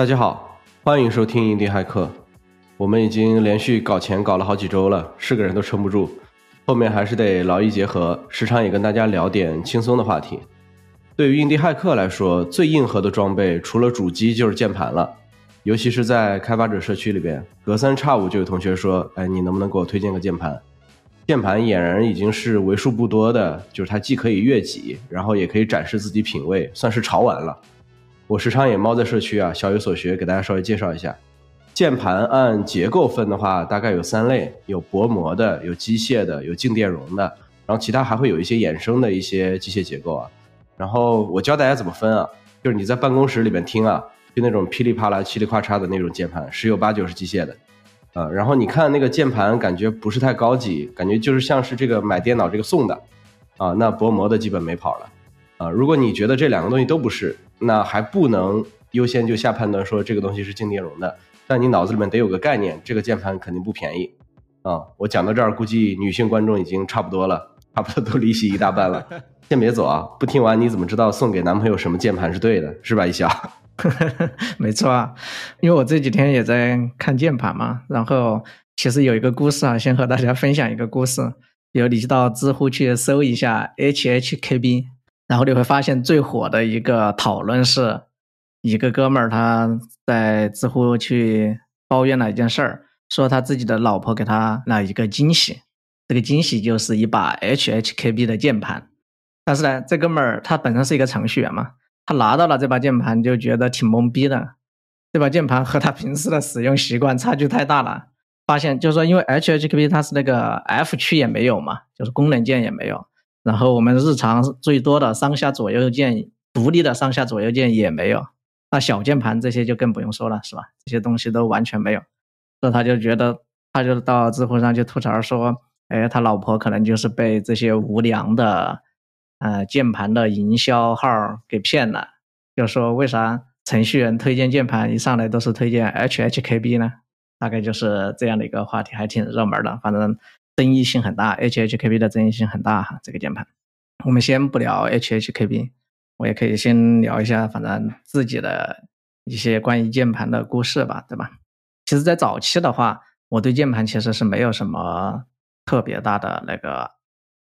大家好，欢迎收听印地骇客。我们已经连续搞钱搞了好几周了，是个人都撑不住。后面还是得劳逸结合，时常也跟大家聊点轻松的话题。对于印地骇客来说，最硬核的装备除了主机就是键盘了。尤其是在开发者社区里边，隔三差五就有同学说：“哎，你能不能给我推荐个键盘？”键盘俨然已经是为数不多的，就是它既可以悦己，然后也可以展示自己品味，算是潮玩了。我时常也猫在社区啊，小有所学，给大家稍微介绍一下。键盘按结构分的话，大概有三类：有薄膜的，有机械的，有静电容的。然后其他还会有一些衍生的一些机械结构啊。然后我教大家怎么分啊，就是你在办公室里面听啊。就那种噼里啪啦、嘁里咔嚓的那种键盘，十有八九是机械的，啊，然后你看那个键盘，感觉不是太高级，感觉就是像是这个买电脑这个送的，啊，那薄膜的基本没跑了，啊，如果你觉得这两个东西都不是，那还不能优先就下判断说这个东西是静电容的，但你脑子里面得有个概念，这个键盘肯定不便宜，啊，我讲到这儿，估计女性观众已经差不多了，差不多都离席一大半了，先别走啊，不听完你怎么知道送给男朋友什么键盘是对的，是吧，一笑。没错啊，因为我这几天也在看键盘嘛，然后其实有一个故事啊，先和大家分享一个故事。有你到知乎去搜一下 HHKB，然后你会发现最火的一个讨论是，一个哥们儿他在知乎去抱怨了一件事儿，说他自己的老婆给他了一个惊喜，这个惊喜就是一把 HHKB 的键盘，但是呢，这哥们儿他本身是一个程序员嘛。他拿到了这把键盘，就觉得挺懵逼的。这把键盘和他平时的使用习惯差距太大了。发现就是说，因为 HHKB 它是那个 F 区也没有嘛，就是功能键也没有。然后我们日常最多的上下左右键，独立的上下左右键也没有。那小键盘这些就更不用说了，是吧？这些东西都完全没有。那他就觉得，他就到知乎上去吐槽说：“哎，他老婆可能就是被这些无良的。”呃，键盘的营销号给骗了，就说为啥程序员推荐键盘一上来都是推荐 HHKB 呢？大概就是这样的一个话题，还挺热门的，反正争议性很大，HHKB 的争议性很大哈。这个键盘，我们先不聊 HHKB，我也可以先聊一下，反正自己的一些关于键盘的故事吧，对吧？其实，在早期的话，我对键盘其实是没有什么特别大的那个。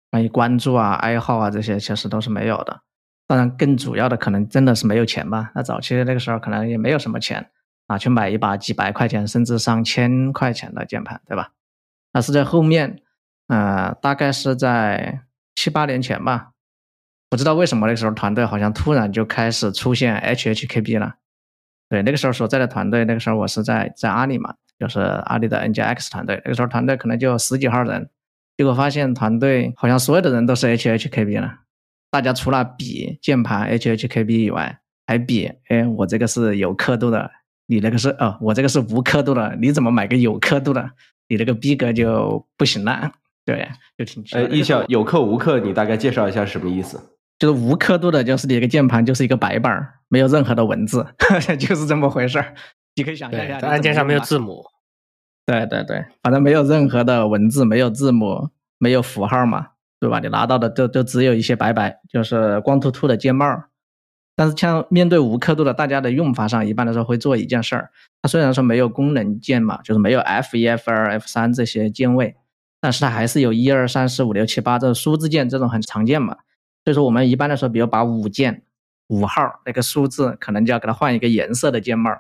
关于关注啊、爱好啊这些，其实都是没有的。当然，更主要的可能真的是没有钱吧。那早期那个时候可能也没有什么钱啊，去买一把几百块钱甚至上千块钱的键盘，对吧？那是在后面，呃，大概是在七八年前吧。不知道为什么那个时候团队好像突然就开始出现 HHKB 了。对，那个时候所在的团队，那个时候我是在在阿里嘛，就是阿里的 NGX 团队。那个时候团队可能就十几号人。结果发现团队好像所有的人都是 HHKB 了，大家除了比键盘 HHKB 以外，还比，哎，我这个是有刻度的，你那个是，哦，我这个是无刻度的，你怎么买个有刻度的？你那个逼格就不行了，对，就挺。呃，意向有刻无刻，你大概介绍一下什么意思？就是无刻度的，就是你个键盘就是一个白板，没有任何的文字，就是这么回事儿。你可以想象一下，按键上没有字母。对对对，反正没有任何的文字，没有字母，没有符号嘛，对吧？你拿到的就就只有一些白白，就是光秃秃的键帽。但是像面对无刻度的，大家的用法上一般来说会做一件事儿。它虽然说没有功能键嘛，就是没有 F 一、F 二、F 三这些键位，但是它还是有一二三四五六七八这数字键，这种很常见嘛。所以说我们一般来说，比如把五键五号那个数字，可能就要给它换一个颜色的键帽。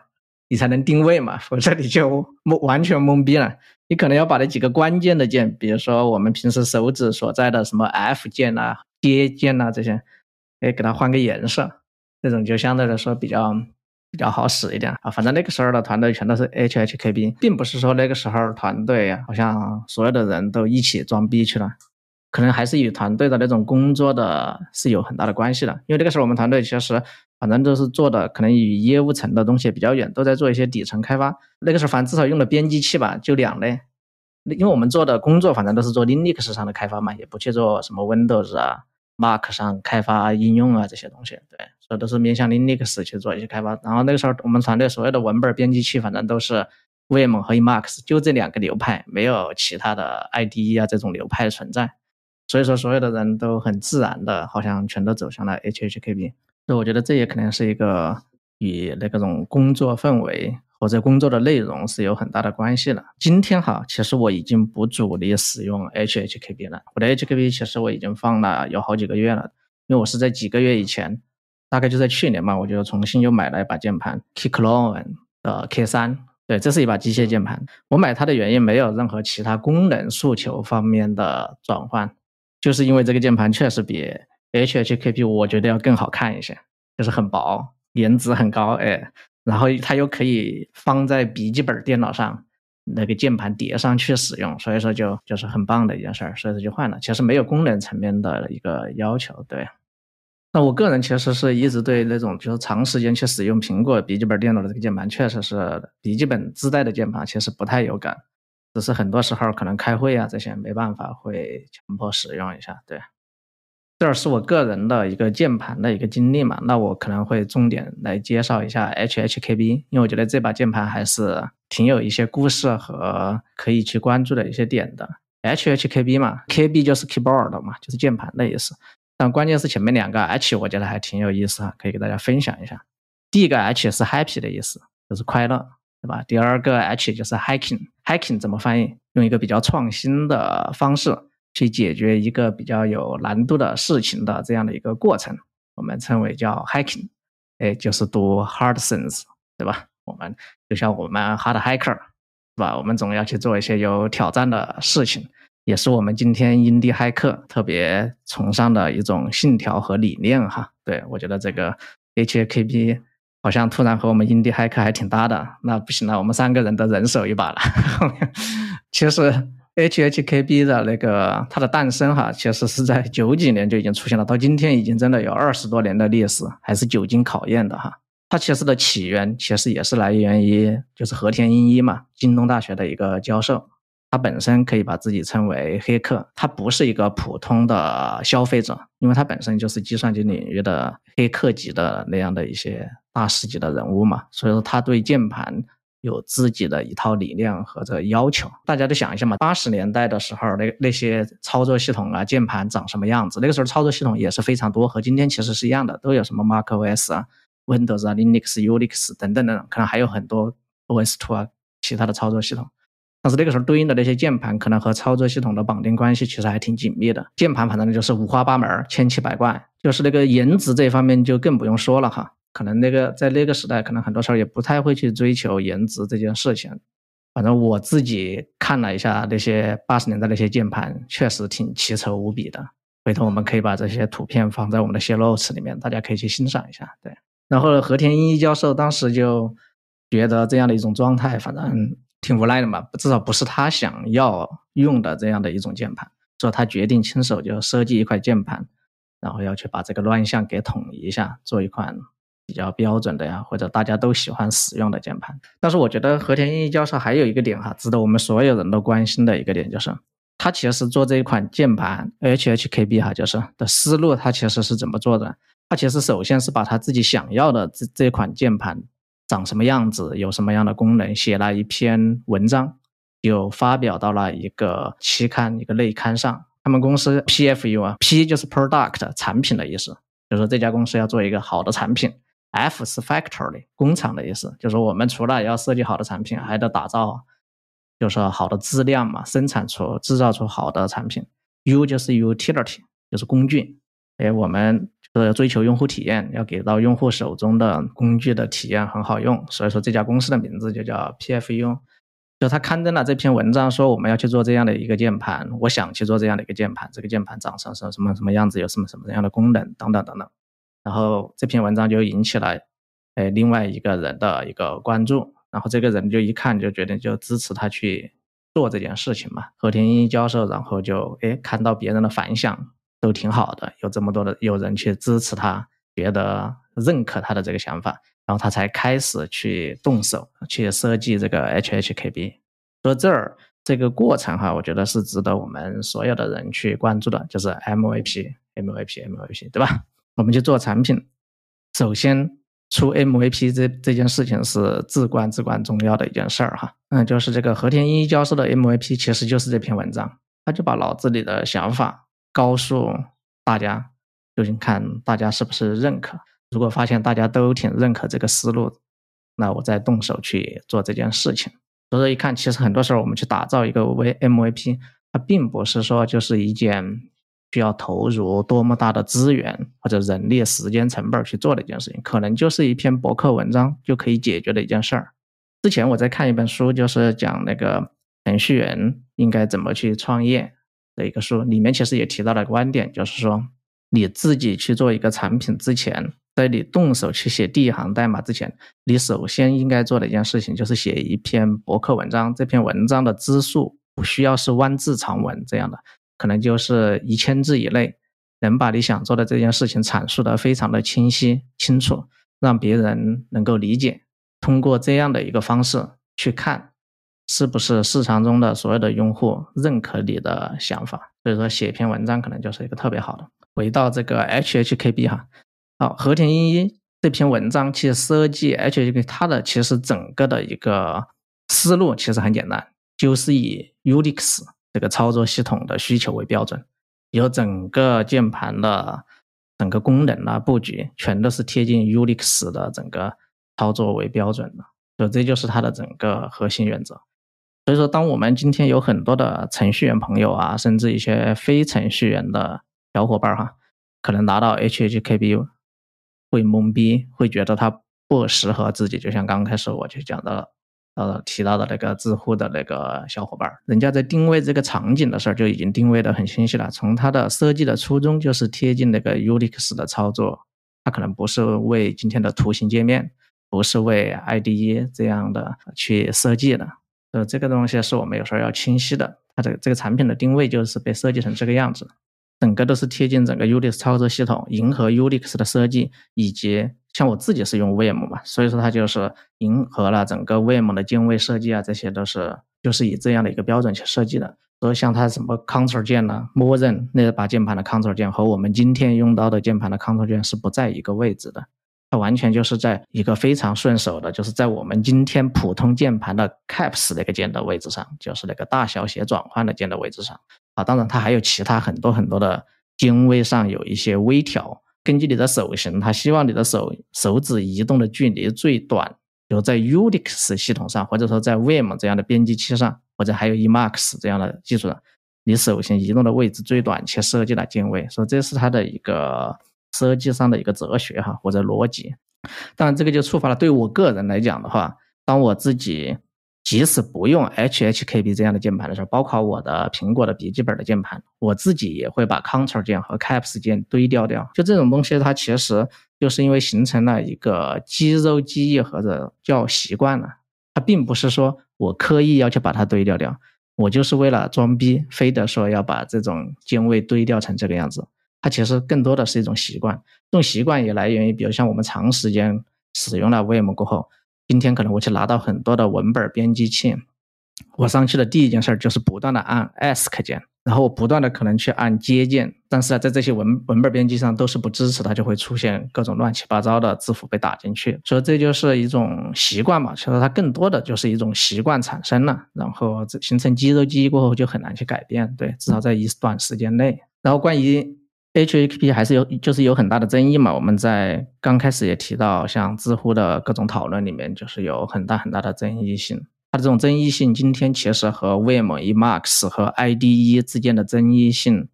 你才能定位嘛，否则你就懵完全懵逼了。你可能要把那几个关键的键，比如说我们平时手指所在的什么 F 键啊、接键啊这些，哎，给它换个颜色，这种就相对来说比较比较好使一点啊。反正那个时候的团队全都是 HHKB，并不是说那个时候团队好像所有的人都一起装逼去了，可能还是与团队的那种工作的是有很大的关系的。因为那个时候我们团队其实。反正都是做的，可能与业务层的东西比较远，都在做一些底层开发。那个时候，反正至少用的编辑器吧，就两类。因为我们做的工作，反正都是做 Linux 上的开发嘛，也不去做什么 Windows 啊、Mac 上开发应用啊这些东西。对，所以都是面向 Linux 去做一些开发。然后那个时候，我们团队所有的文本编辑器，反正都是 Vim 和 Emacs，就这两个流派，没有其他的 IDE 啊这种流派存在。所以说，所有的人都很自然的，好像全都走向了 HHKB。所以我觉得这也可能是一个与那个种工作氛围或者工作的内容是有很大的关系的。今天哈，其实我已经不主力使用 HHKB 了，我的 HKB 其实我已经放了有好几个月了，因为我是在几个月以前，大概就在去年吧，我就重新又买了一把键盘 Keyclone 的 K 三。对，这是一把机械键盘。我买它的原因没有任何其他功能诉求方面的转换，就是因为这个键盘确实比 HHKP 我觉得要更好看一些，就是很薄，颜值很高，哎，然后它又可以放在笔记本电脑上，那个键盘叠上去使用，所以说就就是很棒的一件事儿，所以说就换了。其实没有功能层面的一个要求，对。那我个人其实是一直对那种就是长时间去使用苹果笔记本电脑的这个键盘，确实是笔记本自带的键盘，其实不太有感。只是很多时候可能开会啊这些没办法会强迫使用一下。对，这是我个人的一个键盘的一个经历嘛。那我可能会重点来介绍一下 HHKB，因为我觉得这把键盘还是挺有一些故事和可以去关注的一些点的。HHKB 嘛，KB 就是 keyboard 嘛，就是键盘的意思。但关键是前面两个 H，我觉得还挺有意思哈，可以给大家分享一下。第一个 H 是 happy 的意思，就是快乐，对吧？第二个 H 就是 hiking，hiking 怎么翻译？用一个比较创新的方式去解决一个比较有难度的事情的这样的一个过程，我们称为叫 hiking，哎，就是读 hard things，对吧？我们就像我们 hard hiker，是吧？我们总要去做一些有挑战的事情。也是我们今天印地骇客特别崇尚的一种信条和理念哈。对我觉得这个 HKB 好像突然和我们印地骇客还挺搭的。那不行了，我们三个人的人手一把了。其实 HHKB 的那个它的诞生哈，其实是在九几年就已经出现了，到今天已经真的有二十多年的历史，还是久经考验的哈。它其实的起源其实也是来源于就是和田英一嘛，京东大学的一个教授。他本身可以把自己称为黑客，他不是一个普通的消费者，因为他本身就是计算机领域的黑客级的那样的一些大师级的人物嘛，所以说他对键盘有自己的一套理念和这要求。大家都想一下嘛，八十年代的时候，那那些操作系统啊，键盘长什么样子？那个时候操作系统也是非常多，和今天其实是一样的，都有什么 MacOS 啊、Windows 啊、Linux、Unix 等等等，可能还有很多 OS2 啊，其他的操作系统。但是那个时候对应的那些键盘，可能和操作系统的绑定关系其实还挺紧密的。键盘反正就是五花八门、千奇百怪，就是那个颜值这方面就更不用说了哈。可能那个在那个时代，可能很多时候也不太会去追求颜值这件事情。反正我自己看了一下那些八十年代那些键盘，确实挺奇丑无比的。回头我们可以把这些图片放在我们的 show notes 里面，大家可以去欣赏一下。对，然后和田英一教授当时就觉得这样的一种状态，反正。挺无奈的嘛，至少不是他想要用的这样的一种键盘，所以他决定亲手就设计一块键盘，然后要去把这个乱象给统一一下，做一款比较标准的呀，或者大家都喜欢使用的键盘。但是我觉得和田英一教授还有一个点哈，值得我们所有人都关心的一个点，就是他其实做这一款键盘 HHKB 哈，就是的思路，他其实是怎么做的？他其实首先是把他自己想要的这这款键盘。长什么样子，有什么样的功能，写了一篇文章，就发表到了一个期刊、一个内刊上。他们公司 PFU 啊，P 就是 product 产品的意思，就是说这家公司要做一个好的产品。F 是 factory 工厂的意思，就是说我们除了要设计好的产品，还得打造，就是说好的质量嘛，生产出、制造出好的产品。U 就是 utility，就是工具。哎，我们。是追求用户体验，要给到用户手中的工具的体验很好用，所以说这家公司的名字就叫 PFU。就他刊登了这篇文章，说我们要去做这样的一个键盘，我想去做这样的一个键盘，这个键盘长成什什么什么样子，有什么什么样的功能等等等等。然后这篇文章就引起了哎另外一个人的一个关注，然后这个人就一看就决定就支持他去做这件事情嘛。和田一教授，然后就哎看到别人的反响。都挺好的，有这么多的有人去支持他，觉得认可他的这个想法，然后他才开始去动手去设计这个 HHKB。说这儿这个过程哈，我觉得是值得我们所有的人去关注的，就是 MVP，MVP，MVP，对吧？我们去做产品，首先出 MVP 这这件事情是至关至关重要的一件事儿哈。嗯，就是这个和田一教授的 MVP 其实就是这篇文章，他就把脑子里的想法。告诉大家，究竟看大家是不是认可。如果发现大家都挺认可这个思路，那我再动手去做这件事情。所以说，一看，其实很多时候我们去打造一个 V MVP，它并不是说就是一件需要投入多么大的资源或者人力、时间成本去做的一件事情，可能就是一篇博客文章就可以解决的一件事儿。之前我在看一本书，就是讲那个程序员应该怎么去创业的一个书，里面其实也提到了观点，就是说你自己去做一个产品之前。在你动手去写第一行代码之前，你首先应该做的一件事情就是写一篇博客文章。这篇文章的字数不需要是万字长文这样的，可能就是一千字以内，能把你想做的这件事情阐述的非常的清晰清楚，让别人能够理解。通过这样的一个方式去看，是不是市场中的所有的用户认可你的想法。所以说，写一篇文章可能就是一个特别好的。回到这个 HHKB 哈。好，和田英一这篇文章其实设计 HHK 它的其实整个的一个思路其实很简单，就是以 Unix 这个操作系统的需求为标准，有整个键盘的整个功能啊布局全都是贴近 Unix 的整个操作为标准的，所以这就是它的整个核心原则。所以说，当我们今天有很多的程序员朋友啊，甚至一些非程序员的小伙伴哈，可能拿到 HHKB。会懵逼，会觉得它不适合自己。就像刚开始我就讲的，呃，提到的那个知乎的那个小伙伴，人家在定位这个场景的事儿就已经定位的很清晰了。从它的设计的初衷就是贴近那个 Unix 的操作，它可能不是为今天的图形界面，不是为 IDE 这样的去设计的。呃，这个东西是我们有时候要清晰的。它这个这个产品的定位就是被设计成这个样子。整个都是贴近整个 Unix 操作系统，迎合 Unix 的设计，以及像我自己是用 Vim 嘛，所以说它就是迎合了整个 Vim 的键位设计啊，这些都是就是以这样的一个标准去设计的。所以像它什么 Ctrl 键呢，默认那把键盘的 Ctrl 键和我们今天用到的键盘的 Ctrl 键是不在一个位置的，它完全就是在一个非常顺手的，就是在我们今天普通键盘的 Caps 那个键的位置上，就是那个大小写转换的键的位置上。啊，当然，它还有其他很多很多的键位上有一些微调，根据你的手型，它希望你的手手指移动的距离最短，比如在 Unix 系统上，或者说在 Vim 这样的编辑器上，或者还有 Emacs 这样的技术上，你手型移动的位置最短，且设计了键位，所以这是它的一个设计上的一个哲学哈，或者逻辑。当然，这个就触发了对我个人来讲的话，当我自己。即使不用 HHKB 这样的键盘的时候，包括我的苹果的笔记本的键盘，我自己也会把 Ctrl 键和 Caps 键堆掉掉。就这种东西，它其实就是因为形成了一个肌肉记忆或者叫习惯了。它并不是说我刻意要去把它堆掉掉，我就是为了装逼，非得说要把这种键位堆掉成这个样子。它其实更多的是一种习惯，这种习惯也来源于，比如像我们长时间使用了 Vim 过后。今天可能我去拿到很多的文本编辑器，我上去的第一件事就是不断的按 ESC 键，然后我不断的可能去按接键，但是在这些文文本编辑上都是不支持，它就会出现各种乱七八糟的字符被打进去，所以这就是一种习惯嘛，其实它更多的就是一种习惯产生了，然后形成肌肉记忆过后就很难去改变，对，至少在一短时间内。然后关于 HAPP 还是有，就是有很大的争议嘛。我们在刚开始也提到，像知乎的各种讨论里面，就是有很大很大的争议性。它的这种争议性，今天其实和 Vim、Emacs 和 IDE 之间的争议性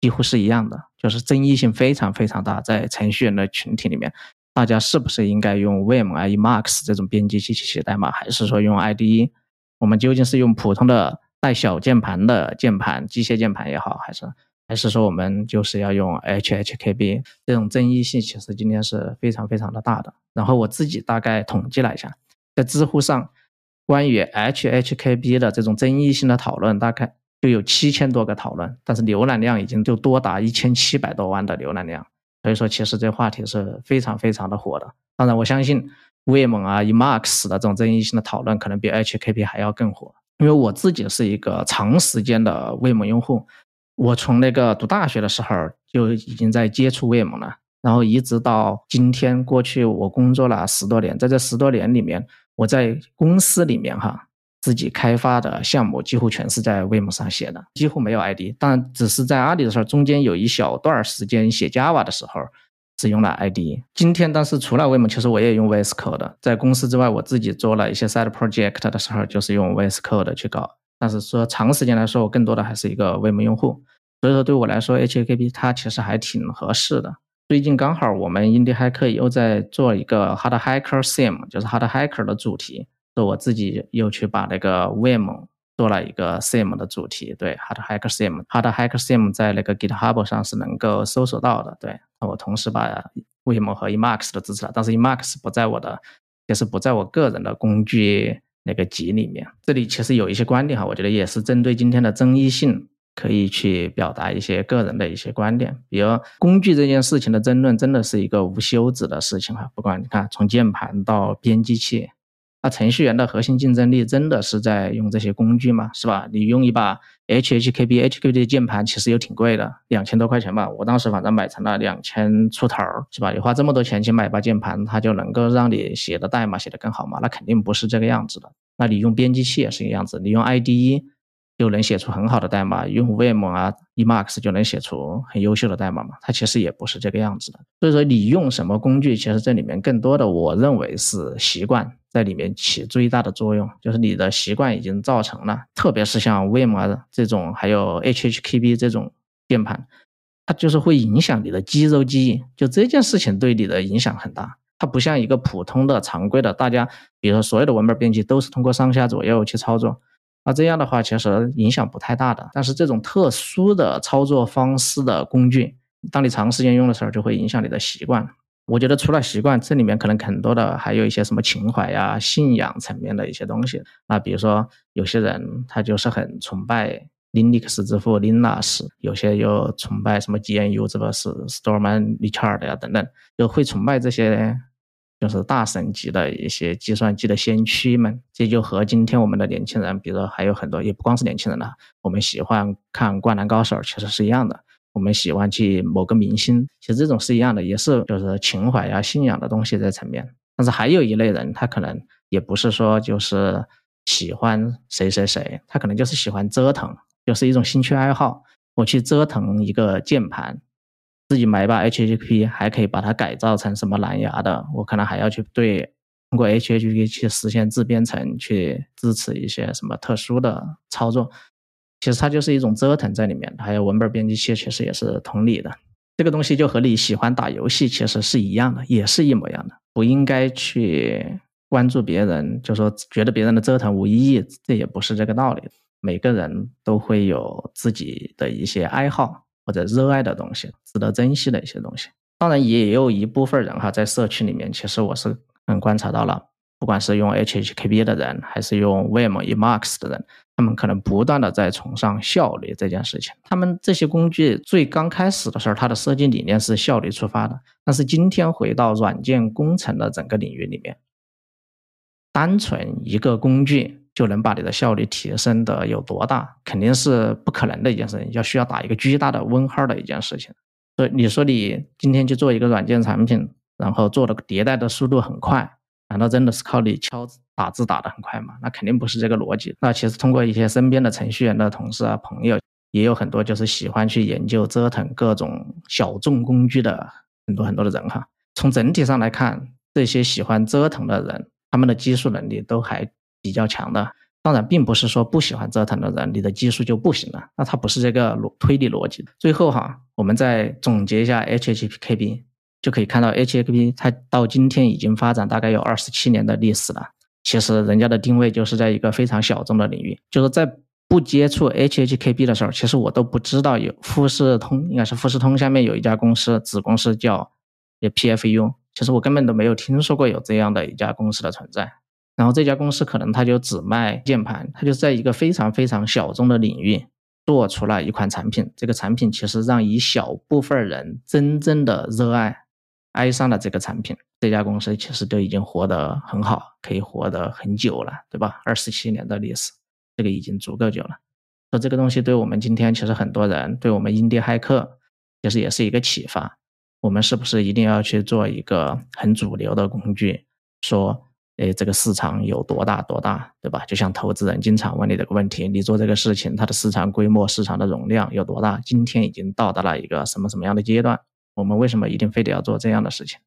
几乎是一样的，就是争议性非常非常大。在程序员的群体里面，大家是不是应该用 Vim、Emacs 这种编辑器去写代码，还是说用 IDE？我们究竟是用普通的带小键盘的键盘，机械键盘也好，还是？还是说我们就是要用 HHKB 这种争议性，其实今天是非常非常的大的。然后我自己大概统计了一下，在知乎上关于 HHKB 的这种争议性的讨论，大概就有七千多个讨论，但是浏览量已经就多达一千七百多万的浏览量。所以说，其实这话题是非常非常的火的。当然，我相信 Vim 啊、Emacs 的这种争议性的讨论，可能比 HKB 还要更火。因为我自己是一个长时间的 Vim 用户。我从那个读大学的时候就已经在接触 Vim 了，然后一直到今天，过去我工作了十多年，在这十多年里面，我在公司里面哈自己开发的项目几乎全是在 Vim 上写的，几乎没有 ID。但，只是在阿里的时候，中间有一小段时间写 Java 的时候，是用了 ID。今天，但是除了 Vim，其实我也用 VS Code。在公司之外，我自己做了一些 side project 的时候，就是用 VS Code 去搞。但是说长时间来说，我更多的还是一个 Vim 用户。所以说，对我来说，HKB 它其实还挺合适的。最近刚好我们 Indie Hacker 又在做一个 Hard Hacker Sim，就是 Hard Hacker 的主题。所以我自己又去把那个 Vim 做了一个 Sim 的主题。对，Hard Hacker Sim，Hard Hacker Sim 在那个 GitHub 上是能够搜索到的。对，那我同时把 Vim 和 Emacs 都支持了，但是 Emacs 不在我的，也是不在我个人的工具那个集里面。这里其实有一些观点哈，我觉得也是针对今天的争议性。可以去表达一些个人的一些观点，比如工具这件事情的争论，真的是一个无休止的事情哈。不管你看从键盘到编辑器，那程序员的核心竞争力真的是在用这些工具吗？是吧？你用一把 HHKB HKB 的键盘，其实又挺贵的，两千多块钱吧。我当时反正买成了两千出头，是吧？你花这么多钱去买把键盘，它就能够让你写的代码写得更好吗？那肯定不是这个样子的。那你用编辑器也是一个样子，你用 IDE。就能写出很好的代码，用 Vim 啊、Emacs 就能写出很优秀的代码嘛？它其实也不是这个样子的。所以说，你用什么工具，其实这里面更多的，我认为是习惯在里面起最大的作用。就是你的习惯已经造成了，特别是像 Vim 这种，还有 HHKB 这种键盘，它就是会影响你的肌肉记忆。就这件事情对你的影响很大。它不像一个普通的常规的，大家比如说所有的文本编辑都是通过上下左右去操作。那这样的话，其实影响不太大的。但是这种特殊的操作方式的工具，当你长时间用的时候，就会影响你的习惯。我觉得除了习惯，这里面可能很多的还有一些什么情怀呀、信仰层面的一些东西。那比如说，有些人他就是很崇拜 Linux 之父 Linus，有些又崇拜什么 GNU 这个是 Stallman Richard 呀等等，就会崇拜这些。就是大神级的一些计算机的先驱们，这就和今天我们的年轻人，比如说还有很多，也不光是年轻人了，我们喜欢看《灌篮高手》，其实是一样的。我们喜欢去某个明星，其实这种是一样的，也是就是情怀呀、信仰的东西在层面。但是还有一类人，他可能也不是说就是喜欢谁谁谁，他可能就是喜欢折腾，就是一种兴趣爱好。我去折腾一个键盘。自己买把 HHP，还可以把它改造成什么蓝牙的？我可能还要去对通过 HHP 去实现自编程，去支持一些什么特殊的操作。其实它就是一种折腾在里面。还有文本编辑器，其实也是同理的。这个东西就和你喜欢打游戏其实是一样的，也是一模一样的。不应该去关注别人，就说觉得别人的折腾无意义，这也不是这个道理。每个人都会有自己的一些爱好。或者热爱的东西，值得珍惜的一些东西，当然也有一部分人哈，在社区里面，其实我是嗯观察到了，不管是用 HHKB 的人，还是用 Vim、Emacs 的人，他们可能不断的在崇尚效率这件事情。他们这些工具最刚开始的时候，它的设计理念是效率出发的，但是今天回到软件工程的整个领域里面，单纯一个工具。就能把你的效率提升的有多大，肯定是不可能的一件事情，要需要打一个巨大的问号的一件事情。所以你说你今天去做一个软件产品，然后做的迭代的速度很快，难道真的是靠你敲打字打的很快吗？那肯定不是这个逻辑。那其实通过一些身边的程序员的同事啊朋友，也有很多就是喜欢去研究折腾各种小众工具的很多很多的人哈。从整体上来看，这些喜欢折腾的人，他们的技术能力都还。比较强的，当然并不是说不喜欢折腾的人，你的技术就不行了。那它不是这个逻推理逻辑。最后哈，我们再总结一下 HHKB，就可以看到 HHKB 它到今天已经发展大概有二十七年的历史了。其实人家的定位就是在一个非常小众的领域，就是在不接触 HHKB 的时候，其实我都不知道有富士通，应该是富士通下面有一家公司子公司叫也 PFU，其实我根本都没有听说过有这样的一家公司的存在。然后这家公司可能他就只卖键盘，它就在一个非常非常小众的领域做出了一款产品。这个产品其实让一小部分人真正的热爱，爱上了这个产品。这家公司其实都已经活得很好，可以活得很久了，对吧？二十七年的历史，这个已经足够久了。说这个东西对我们今天其实很多人，对我们印地骇客其实也是一个启发。我们是不是一定要去做一个很主流的工具？说。哎，这个市场有多大多大，对吧？就像投资人经常问你这个问题，你做这个事情，它的市场规模、市场的容量有多大？今天已经到达了一个什么什么样的阶段？我们为什么一定非得要做这样的事情？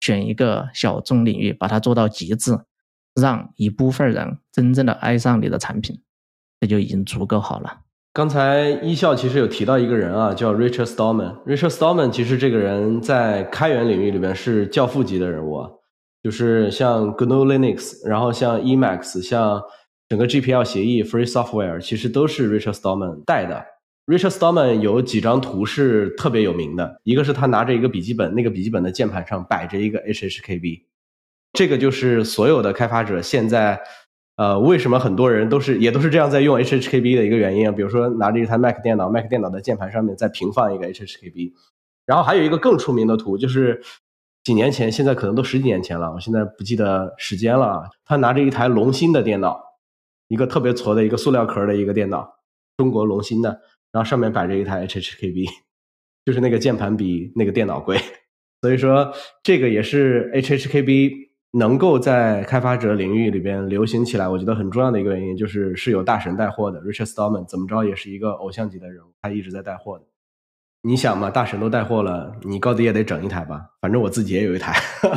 选一个小众领域，把它做到极致，让一部分人真正的爱上你的产品，这就已经足够好了。刚才一笑其实有提到一个人啊，叫 Richard Stallman。Richard Stallman 其实这个人在开源领域里面是教父级的人物，啊，就是像 GNU Linux，然后像 Emacs，像整个 GPL 协议 Free Software，其实都是 Richard Stallman 带的。Richard Stallman 有几张图是特别有名的，一个是他拿着一个笔记本，那个笔记本的键盘上摆着一个 HHKB，这个就是所有的开发者现在。呃，为什么很多人都是也都是这样在用 HHKB 的一个原因啊？比如说拿着一台 Mac 电脑，Mac 电脑的键盘上面再平放一个 HHKB，然后还有一个更出名的图，就是几年前，现在可能都十几年前了，我现在不记得时间了。他拿着一台龙芯的电脑，一个特别矬的一个塑料壳的一个电脑，中国龙芯的，然后上面摆着一台 HHKB，就是那个键盘比那个电脑贵，所以说这个也是 HHKB。能够在开发者领域里边流行起来，我觉得很重要的一个原因就是是有大神带货的。Richard Stallman 怎么着也是一个偶像级的人物，他一直在带货的。你想嘛，大神都带货了，你高低也得整一台吧？反正我自己也有一台，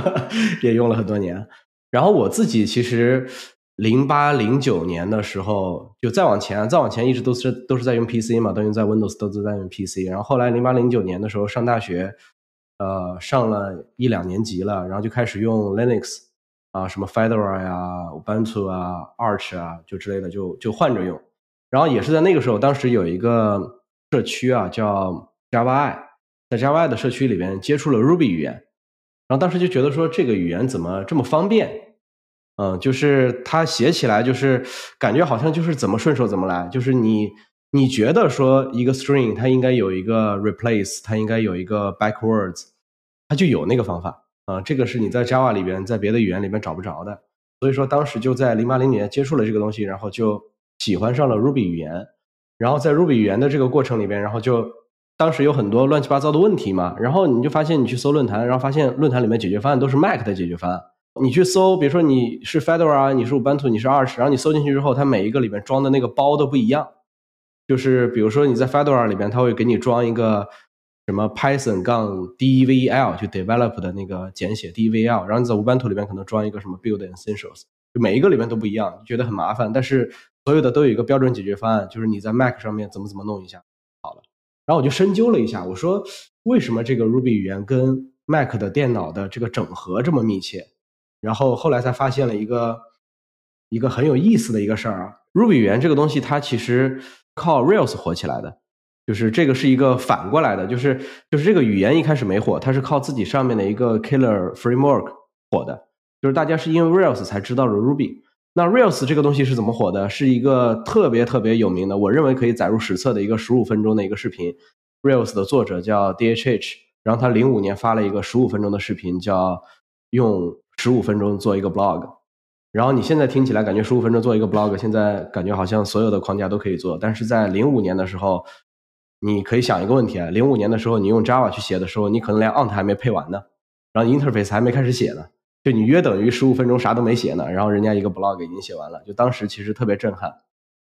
也用了很多年。然后我自己其实零八零九年的时候，就再往前，再往前一直都是都是在用 PC 嘛，都用在 Windows，都是在用 PC。然后后来零八零九年的时候上大学。呃，上了一两年级了，然后就开始用 Linux 啊，什么 Fedora 呀、Ubuntu 啊、Arch 啊，就之类的，就就换着用。然后也是在那个时候，当时有一个社区啊，叫 Java i，在 Java i 的社区里边接触了 Ruby 语言，然后当时就觉得说这个语言怎么这么方便？嗯，就是它写起来就是感觉好像就是怎么顺手怎么来，就是你。你觉得说一个 string 它应该有一个 replace，它应该有一个 backwards，它就有那个方法啊。这个是你在 Java 里边，在别的语言里边找不着的。所以说当时就在零八零年接触了这个东西，然后就喜欢上了 Ruby 语言。然后在 Ruby 语言的这个过程里边，然后就当时有很多乱七八糟的问题嘛。然后你就发现你去搜论坛，然后发现论坛里面解决方案都是 Mac 的解决方案。你去搜，比如说你是 Fedora，你是 Ubuntu，你是 Arch，然后你搜进去之后，它每一个里面装的那个包都不一样。就是比如说你在 Fedora 里边，它会给你装一个什么 Python 杠 D E V L，就 develop 的那个简写 D E V L 然后你在 Ubuntu 里边可能装一个什么 Build Essentials，就每一个里面都不一样，觉得很麻烦。但是所有的都有一个标准解决方案，就是你在 Mac 上面怎么怎么弄一下好了。然后我就深究了一下，我说为什么这个 Ruby 语言跟 Mac 的电脑的这个整合这么密切？然后后来才发现了一个一个很有意思的一个事儿啊，Ruby 语言这个东西它其实。靠 Rails 火起来的，就是这个是一个反过来的，就是就是这个语言一开始没火，它是靠自己上面的一个 killer framework 火的，就是大家是因为 Rails 才知道了 Ruby。那 Rails 这个东西是怎么火的？是一个特别特别有名的，我认为可以载入史册的一个十五分钟的一个视频。Rails 的作者叫 DHH，然后他零五年发了一个十五分钟的视频，叫用十五分钟做一个 blog。然后你现在听起来感觉十五分钟做一个 blog，现在感觉好像所有的框架都可以做。但是在零五年的时候，你可以想一个问题啊，零五年的时候你用 Java 去写的时候，你可能连 Ant 还没配完呢，然后 interface 还没开始写呢，就你约等于十五分钟啥都没写呢，然后人家一个 blog 已经写完了，就当时其实特别震撼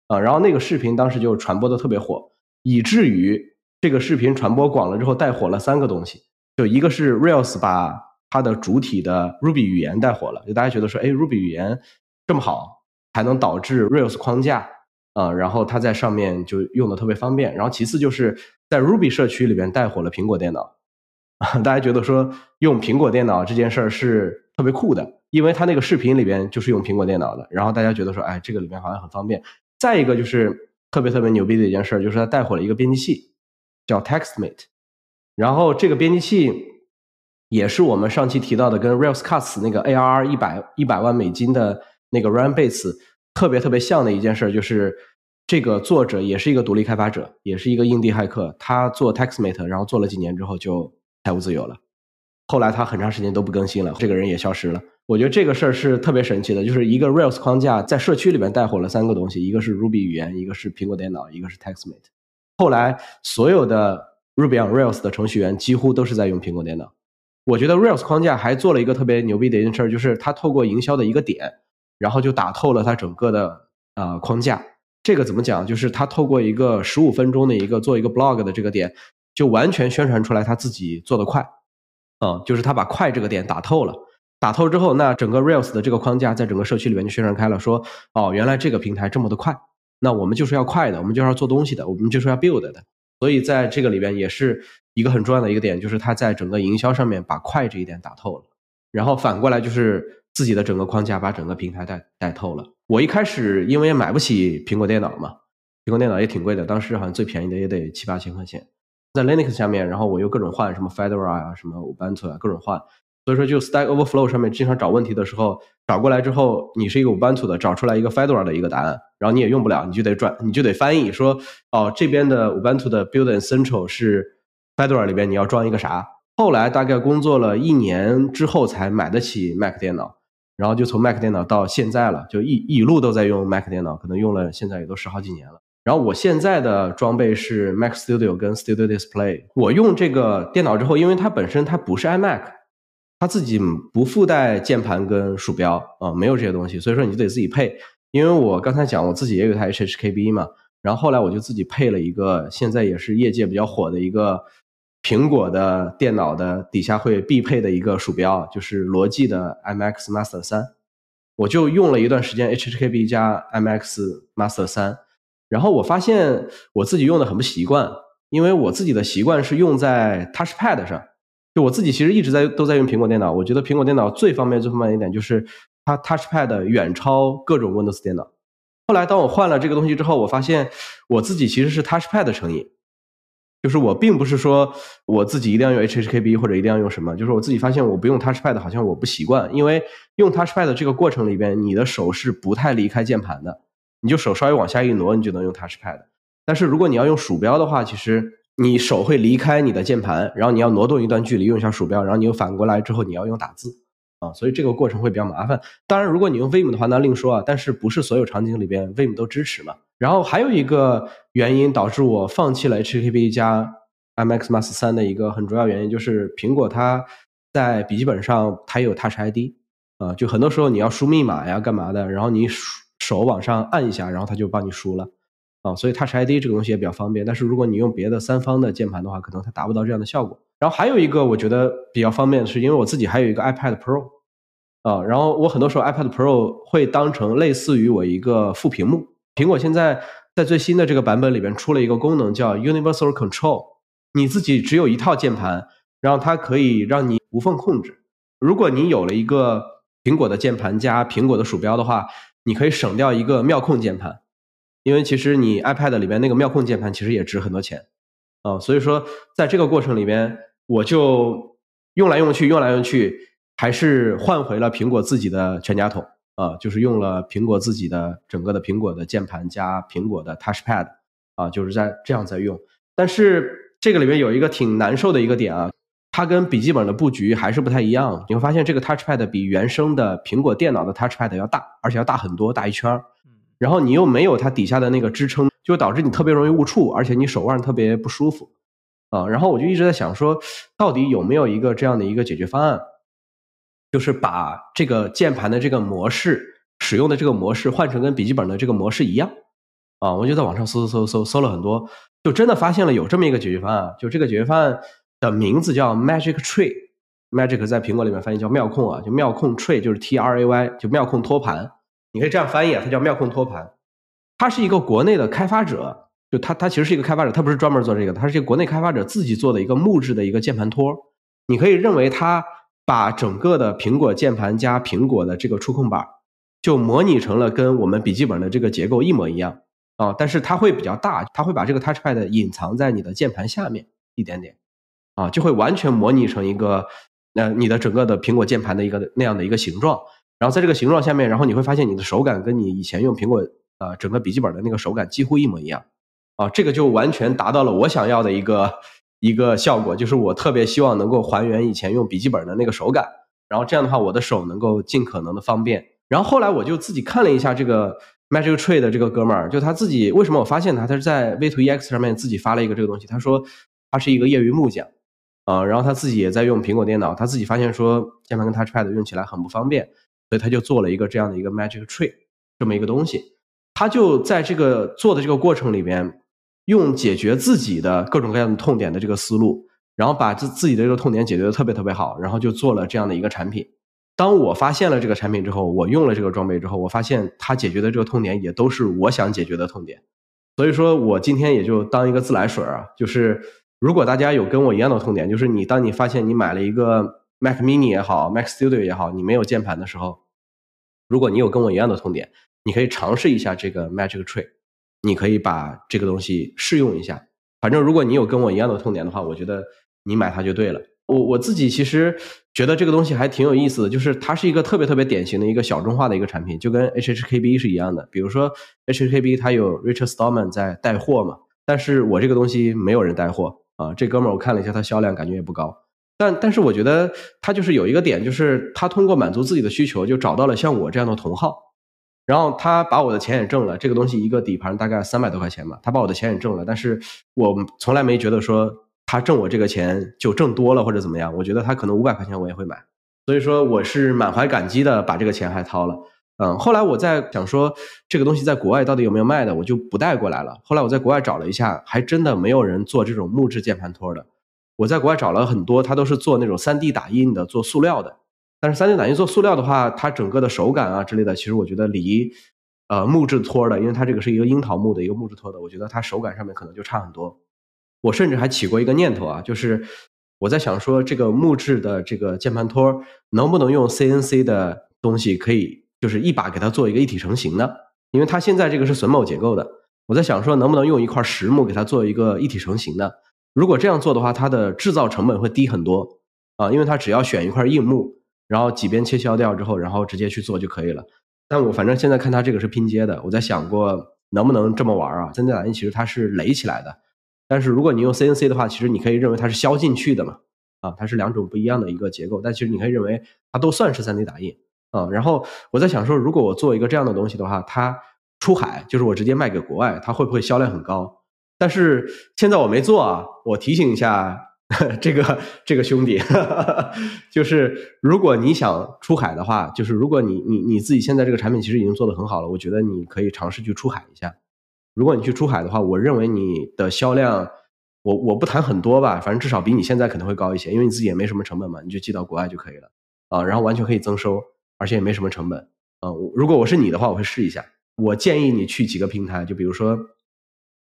啊。然后那个视频当时就传播的特别火，以至于这个视频传播广了之后带火了三个东西，就一个是 Rails 把。它的主体的 Ruby 语言带火了，就大家觉得说，哎，Ruby 语言这么好，才能导致 Rails 框架啊，然后它在上面就用的特别方便。然后其次就是在 Ruby 社区里边带火了苹果电脑，大家觉得说用苹果电脑这件事儿是特别酷的，因为它那个视频里边就是用苹果电脑的。然后大家觉得说，哎，这个里面好像很方便。再一个就是特别特别牛逼的一件事，就是它带火了一个编辑器，叫 TextMate，然后这个编辑器。也是我们上期提到的，跟 Railscast 那个 ARR 一百一百万美金的那个 Run Base 特别特别像的一件事，就是这个作者也是一个独立开发者，也是一个印地骇客。他做 TextMate，然后做了几年之后就财务自由了。后来他很长时间都不更新了，这个人也消失了。我觉得这个事儿是特别神奇的，就是一个 Rails 框架在社区里面带火了三个东西，一个是 Ruby 语言，一个是苹果电脑，一个是 TextMate。后来所有的 Ruby on Rails 的程序员几乎都是在用苹果电脑。我觉得 Rails 框架还做了一个特别牛逼的一件事，就是它透过营销的一个点，然后就打透了它整个的呃框架。这个怎么讲？就是它透过一个十五分钟的一个做一个 blog 的这个点，就完全宣传出来他自己做的快，啊，就是他把快这个点打透了。打透之后，那整个 Rails 的这个框架在整个社区里面就宣传开了，说哦，原来这个平台这么的快，那我们就是要快的，我们就是要做东西的，我们就是要 build 的。所以在这个里边也是一个很重要的一个点，就是他在整个营销上面把快这一点打透了。然后反过来就是自己的整个框架把整个平台带带透了。我一开始因为也买不起苹果电脑嘛，苹果电脑也挺贵的，当时好像最便宜的也得七八千块钱，在 Linux 下面，然后我又各种换什么 Fedora 啊，什么 Ubuntu 啊，各种换。所以说，就 Stack Overflow 上面经常找问题的时候，找过来之后，你是一个 Ubuntu 的，找出来一个 Fedora 的一个答案，然后你也用不了，你就得转，你就得翻译说，哦，这边的 Ubuntu 的 Build Central 是 Fedora 里边你要装一个啥？后来大概工作了一年之后才买得起 Mac 电脑，然后就从 Mac 电脑到现在了，就一一路都在用 Mac 电脑，可能用了现在也都十好几年了。然后我现在的装备是 Mac Studio 跟 Studio Display。我用这个电脑之后，因为它本身它不是 iMac。它自己不附带键盘跟鼠标啊，没有这些东西，所以说你就得自己配。因为我刚才讲我自己也有台 HHKB 嘛，然后后来我就自己配了一个，现在也是业界比较火的一个苹果的电脑的底下会必配的一个鼠标，就是罗技的 MX Master 三。我就用了一段时间 HHKB 加 MX Master 三，然后我发现我自己用的很不习惯，因为我自己的习惯是用在 Touchpad 上。就我自己其实一直在都在用苹果电脑，我觉得苹果电脑最方便最方便一点就是它 Touchpad 远超各种 Windows 电脑。后来当我换了这个东西之后，我发现我自己其实是 Touchpad 的成瘾，就是我并不是说我自己一定要用 HHKB 或者一定要用什么，就是我自己发现我不用 Touchpad 好像我不习惯，因为用 Touchpad 这个过程里边，你的手是不太离开键盘的，你就手稍微往下一挪，你就能用 Touchpad。但是如果你要用鼠标的话，其实。你手会离开你的键盘，然后你要挪动一段距离用一下鼠标，然后你又反过来之后你要用打字啊，所以这个过程会比较麻烦。当然，如果你用 Vim 的话，那另说啊。但是不是所有场景里边 Vim 都支持嘛？然后还有一个原因导致我放弃了 HKB 加 mxmas 三的一个很重要原因，就是苹果它在笔记本上它有 Touch ID 啊，就很多时候你要输密码呀干嘛的，然后你手往上按一下，然后它就帮你输了。啊，所以 Touch ID 这个东西也比较方便，但是如果你用别的三方的键盘的话，可能它达不到这样的效果。然后还有一个我觉得比较方便的是，因为我自己还有一个 iPad Pro，啊，然后我很多时候 iPad Pro 会当成类似于我一个副屏幕。苹果现在在最新的这个版本里边出了一个功能叫 Universal Control，你自己只有一套键盘，然后它可以让你无缝控制。如果你有了一个苹果的键盘加苹果的鼠标的话，你可以省掉一个妙控键盘。因为其实你 iPad 里边那个妙控键盘其实也值很多钱，啊，所以说在这个过程里边，我就用来用去，用来用去，还是换回了苹果自己的全家桶，啊，就是用了苹果自己的整个的苹果的键盘加苹果的 Touchpad，啊，就是在这样在用。但是这个里面有一个挺难受的一个点啊，它跟笔记本的布局还是不太一样。你会发现这个 Touchpad 比原生的苹果电脑的 Touchpad 要大，而且要大很多，大一圈儿。然后你又没有它底下的那个支撑，就导致你特别容易误触，而且你手腕特别不舒服，啊，然后我就一直在想说，到底有没有一个这样的一个解决方案，就是把这个键盘的这个模式使用的这个模式换成跟笔记本的这个模式一样，啊，我就在网上搜搜搜搜搜了很多，就真的发现了有这么一个解决方案，就这个解决方案的名字叫 Magic Tree，Magic 在苹果里面翻译叫妙控啊，就妙控 Tree 就是 T R A Y，就妙控托盘。你可以这样翻译，它叫妙控托盘，它是一个国内的开发者，就它它其实是一个开发者，它不是专门做这个，它是一个国内开发者自己做的一个木质的一个键盘托。你可以认为它把整个的苹果键盘加苹果的这个触控板，就模拟成了跟我们笔记本的这个结构一模一样啊，但是它会比较大，它会把这个 Touchpad 隐藏在你的键盘下面一点点啊，就会完全模拟成一个那你的整个的苹果键盘的一个那样的一个形状。然后在这个形状下面，然后你会发现你的手感跟你以前用苹果呃整个笔记本的那个手感几乎一模一样，啊，这个就完全达到了我想要的一个一个效果，就是我特别希望能够还原以前用笔记本的那个手感，然后这样的话我的手能够尽可能的方便。然后后来我就自己看了一下这个 Magic Tree 的这个哥们儿，就他自己为什么我发现他，他是在 V2EX 上面自己发了一个这个东西，他说他是一个业余木匠，啊，然后他自己也在用苹果电脑，他自己发现说键盘跟 Touchpad 用起来很不方便。所以他就做了一个这样的一个 Magic Tree 这么一个东西，他就在这个做的这个过程里边，用解决自己的各种各样的痛点的这个思路，然后把自自己的这个痛点解决的特别特别好，然后就做了这样的一个产品。当我发现了这个产品之后，我用了这个装备之后，我发现它解决的这个痛点也都是我想解决的痛点。所以说我今天也就当一个自来水啊，就是如果大家有跟我一样的痛点，就是你当你发现你买了一个 Mac Mini 也好，Mac Studio 也好，你没有键盘的时候，如果你有跟我一样的痛点，你可以尝试一下这个 Magic Tree，你可以把这个东西试用一下。反正如果你有跟我一样的痛点的话，我觉得你买它就对了。我我自己其实觉得这个东西还挺有意思的，就是它是一个特别特别典型的一个小众化的一个产品，就跟 HHKB 是一样的。比如说 HHKB 它有 Richard Stallman 在带货嘛，但是我这个东西没有人带货啊。这哥们儿我看了一下，他销量感觉也不高。但但是我觉得他就是有一个点，就是他通过满足自己的需求，就找到了像我这样的同好，然后他把我的钱也挣了。这个东西一个底盘大概三百多块钱吧，他把我的钱也挣了，但是我从来没觉得说。他挣我这个钱就挣多了或者怎么样？我觉得他可能五百块钱我也会买，所以说我是满怀感激的把这个钱还掏了。嗯，后来我在想说这个东西在国外到底有没有卖的，我就不带过来了。后来我在国外找了一下，还真的没有人做这种木质键盘托的。我在国外找了很多，他都是做那种三 D 打印的，做塑料的。但是三 D 打印做塑料的话，它整个的手感啊之类的，其实我觉得离呃木质托的，因为它这个是一个樱桃木的一个木质托的，我觉得它手感上面可能就差很多。我甚至还起过一个念头啊，就是我在想说，这个木质的这个键盘托能不能用 CNC 的东西，可以就是一把给它做一个一体成型呢？因为它现在这个是榫卯结构的，我在想说，能不能用一块实木给它做一个一体成型呢？如果这样做的话，它的制造成本会低很多啊，因为它只要选一块硬木，然后几边切削掉之后，然后直接去做就可以了。但我反正现在看它这个是拼接的，我在想过能不能这么玩啊？3D 打印其实它是垒起来的。但是如果你用 CNC 的话，其实你可以认为它是削进去的嘛，啊，它是两种不一样的一个结构，但其实你可以认为它都算是 3D 打印啊。然后我在想说，如果我做一个这样的东西的话，它出海就是我直接卖给国外，它会不会销量很高？但是现在我没做啊，我提醒一下 这个这个兄弟，就是如果你想出海的话，就是如果你你你自己现在这个产品其实已经做得很好了，我觉得你可以尝试去出海一下。如果你去出海的话，我认为你的销量，我我不谈很多吧，反正至少比你现在可能会高一些，因为你自己也没什么成本嘛，你就寄到国外就可以了啊，然后完全可以增收，而且也没什么成本啊。如果我是你的话，我会试一下。我建议你去几个平台，就比如说，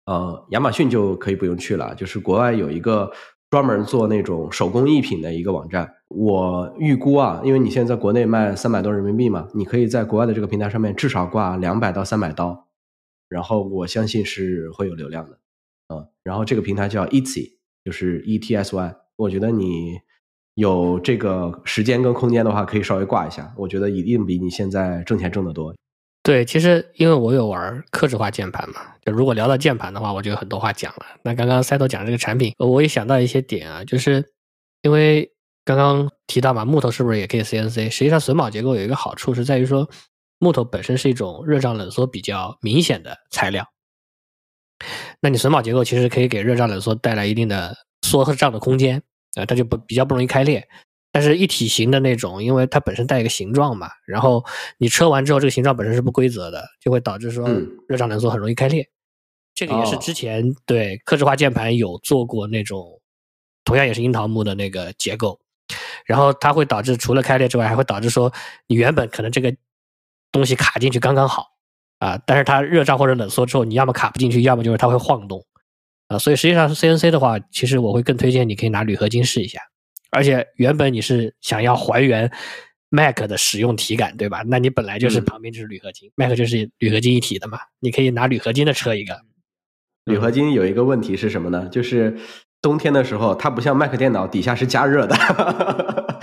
呃，亚马逊就可以不用去了，就是国外有一个专门做那种手工艺品的一个网站。我预估啊，因为你现在在国内卖三百多人民币嘛，你可以在国外的这个平台上面至少挂两百到三百刀。然后我相信是会有流量的，嗯，然后这个平台叫 Etsy，就是 E T S Y。我觉得你有这个时间跟空间的话，可以稍微挂一下。我觉得一定比你现在挣钱挣得多。对，其实因为我有玩克制化键盘嘛，就如果聊到键盘的话，我就有很多话讲了。那刚刚赛头讲这个产品，我也想到一些点啊，就是因为刚刚提到嘛，木头是不是也可以 C N C？实际上榫卯结构有一个好处是在于说。木头本身是一种热胀冷缩比较明显的材料，那你榫卯结构其实可以给热胀冷缩带来一定的缩和胀的空间啊，它就不比较不容易开裂。但是一体型的那种，因为它本身带一个形状嘛，然后你车完之后这个形状本身是不规则的，就会导致说热胀冷缩很容易开裂。这个也是之前对刻制化键盘有做过那种，同样也是樱桃木的那个结构，然后它会导致除了开裂之外，还会导致说你原本可能这个。东西卡进去刚刚好啊，但是它热胀或者冷缩之后，你要么卡不进去，要么就是它会晃动啊。所以实际上是 CNC 的话，其实我会更推荐你可以拿铝合金试一下。而且原本你是想要还原 Mac 的使用体感，对吧？那你本来就是旁边就是铝合金，Mac 就是铝合金一体的嘛。你可以拿铝合金的车一个。铝合金有一个问题是什么呢？就是冬天的时候，它不像 Mac 电脑底下是加热的，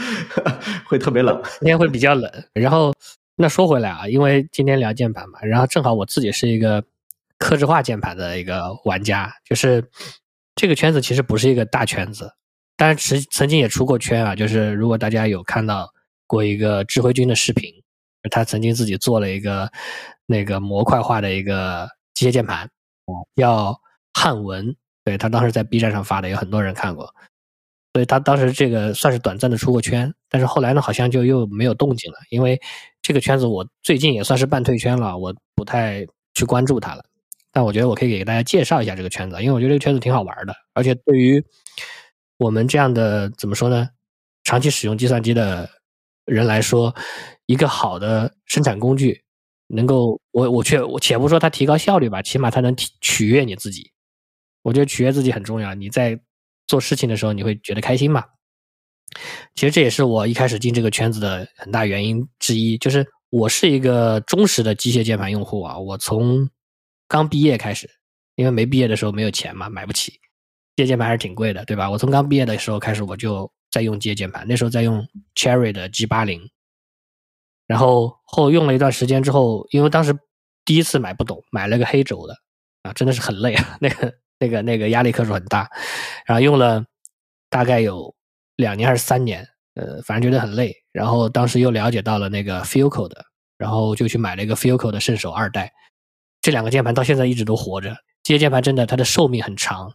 会特别冷，冬天会比较冷。然后。那说回来啊，因为今天聊键盘嘛，然后正好我自己是一个刻制化键盘的一个玩家，就是这个圈子其实不是一个大圈子，但是曾曾经也出过圈啊。就是如果大家有看到过一个智慧君的视频，他曾经自己做了一个那个模块化的一个机械键盘，叫汉文，对他当时在 B 站上发的，有很多人看过。所以他当时这个算是短暂的出过圈，但是后来呢，好像就又没有动静了。因为这个圈子我最近也算是半退圈了，我不太去关注它了。但我觉得我可以给大家介绍一下这个圈子，因为我觉得这个圈子挺好玩的，而且对于我们这样的怎么说呢，长期使用计算机的人来说，一个好的生产工具能够，我我却我且不说它提高效率吧，起码它能取悦你自己。我觉得取悦自己很重要，你在做事情的时候你会觉得开心嘛？其实这也是我一开始进这个圈子的很大原因之一，就是我是一个忠实的机械键盘用户啊。我从刚毕业开始，因为没毕业的时候没有钱嘛，买不起机械键盘还是挺贵的，对吧？我从刚毕业的时候开始，我就在用机械键盘，那时候在用 Cherry 的 G 八零，然后后用了一段时间之后，因为当时第一次买不懂，买了个黑轴的啊，真的是很累啊，那个那个那个压力克数很大，然后用了大概有。两年还是三年，呃，反正觉得很累。然后当时又了解到了那个 Filco 的，然后就去买了一个 Filco 的圣手二代。这两个键盘到现在一直都活着。接键盘真的它的寿命很长，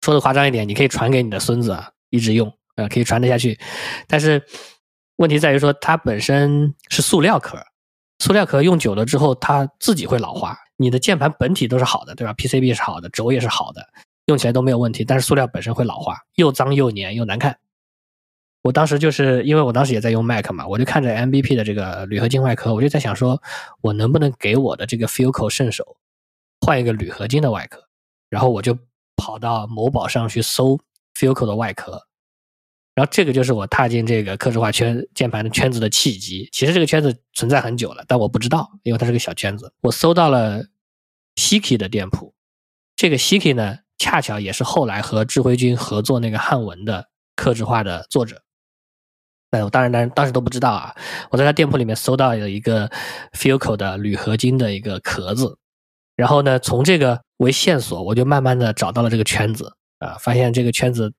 说的夸张一点，你可以传给你的孙子啊，一直用，呃，可以传得下去。但是问题在于说它本身是塑料壳，塑料壳用久了之后它自己会老化。你的键盘本体都是好的，对吧？PCB 是好的，轴也是好的，用起来都没有问题。但是塑料本身会老化，又脏又粘又难看。我当时就是因为我当时也在用 Mac 嘛，我就看着 MVP 的这个铝合金外壳，我就在想说，我能不能给我的这个 Filco 圣手换一个铝合金的外壳？然后我就跑到某宝上去搜 Filco 的外壳，然后这个就是我踏进这个刻制化圈键盘的圈子的契机。其实这个圈子存在很久了，但我不知道，因为它是个小圈子。我搜到了 Siki 的店铺，这个 Siki 呢，恰巧也是后来和智慧君合作那个汉文的刻制化的作者。但我当然，当然当时都不知道啊！我在他店铺里面搜到有一个 Filco 的铝合金的一个壳子，然后呢，从这个为线索，我就慢慢的找到了这个圈子啊，发现这个圈子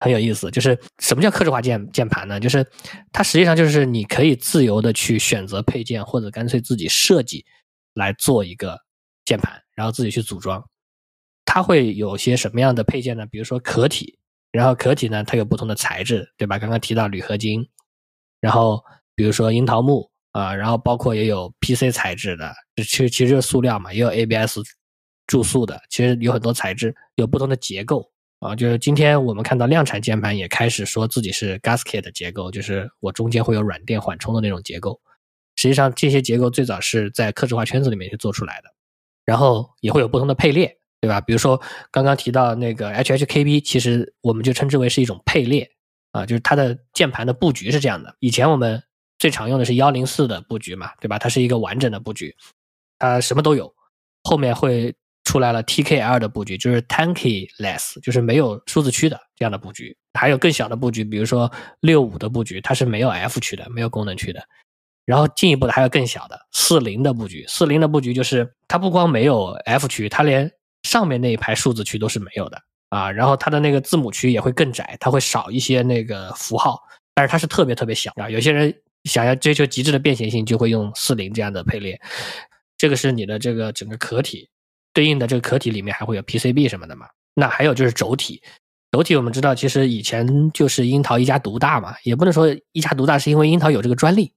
很有意思。就是什么叫克制化键键盘呢？就是它实际上就是你可以自由的去选择配件，或者干脆自己设计来做一个键盘，然后自己去组装。它会有些什么样的配件呢？比如说壳体，然后壳体呢，它有不同的材质，对吧？刚刚提到铝合金。然后，比如说樱桃木啊，然后包括也有 PC 材质的，其实其实就是塑料嘛，也有 ABS 注塑的，其实有很多材质，有不同的结构啊。就是今天我们看到量产键盘也开始说自己是 Gasket 的结构，就是我中间会有软垫缓冲的那种结构。实际上这些结构最早是在刻制化圈子里面去做出来的，然后也会有不同的配列，对吧？比如说刚刚提到那个 HHKB，其实我们就称之为是一种配列。啊，就是它的键盘的布局是这样的。以前我们最常用的是幺零四的布局嘛，对吧？它是一个完整的布局，它什么都有。后面会出来了 TKL 的布局，就是 Tanky Less，就是没有数字区的这样的布局。还有更小的布局，比如说六五的布局，它是没有 F 区的，没有功能区的。然后进一步的还有更小的四零的布局，四零的布局就是它不光没有 F 区，它连上面那一排数字区都是没有的。啊，然后它的那个字母区也会更窄，它会少一些那个符号，但是它是特别特别小啊。有些人想要追求极致的便携性，就会用四零这样的配列。这个是你的这个整个壳体对应的这个壳体里面还会有 PCB 什么的嘛？那还有就是轴体，轴体我们知道其实以前就是樱桃一家独大嘛，也不能说一家独大，是因为樱桃有这个专利，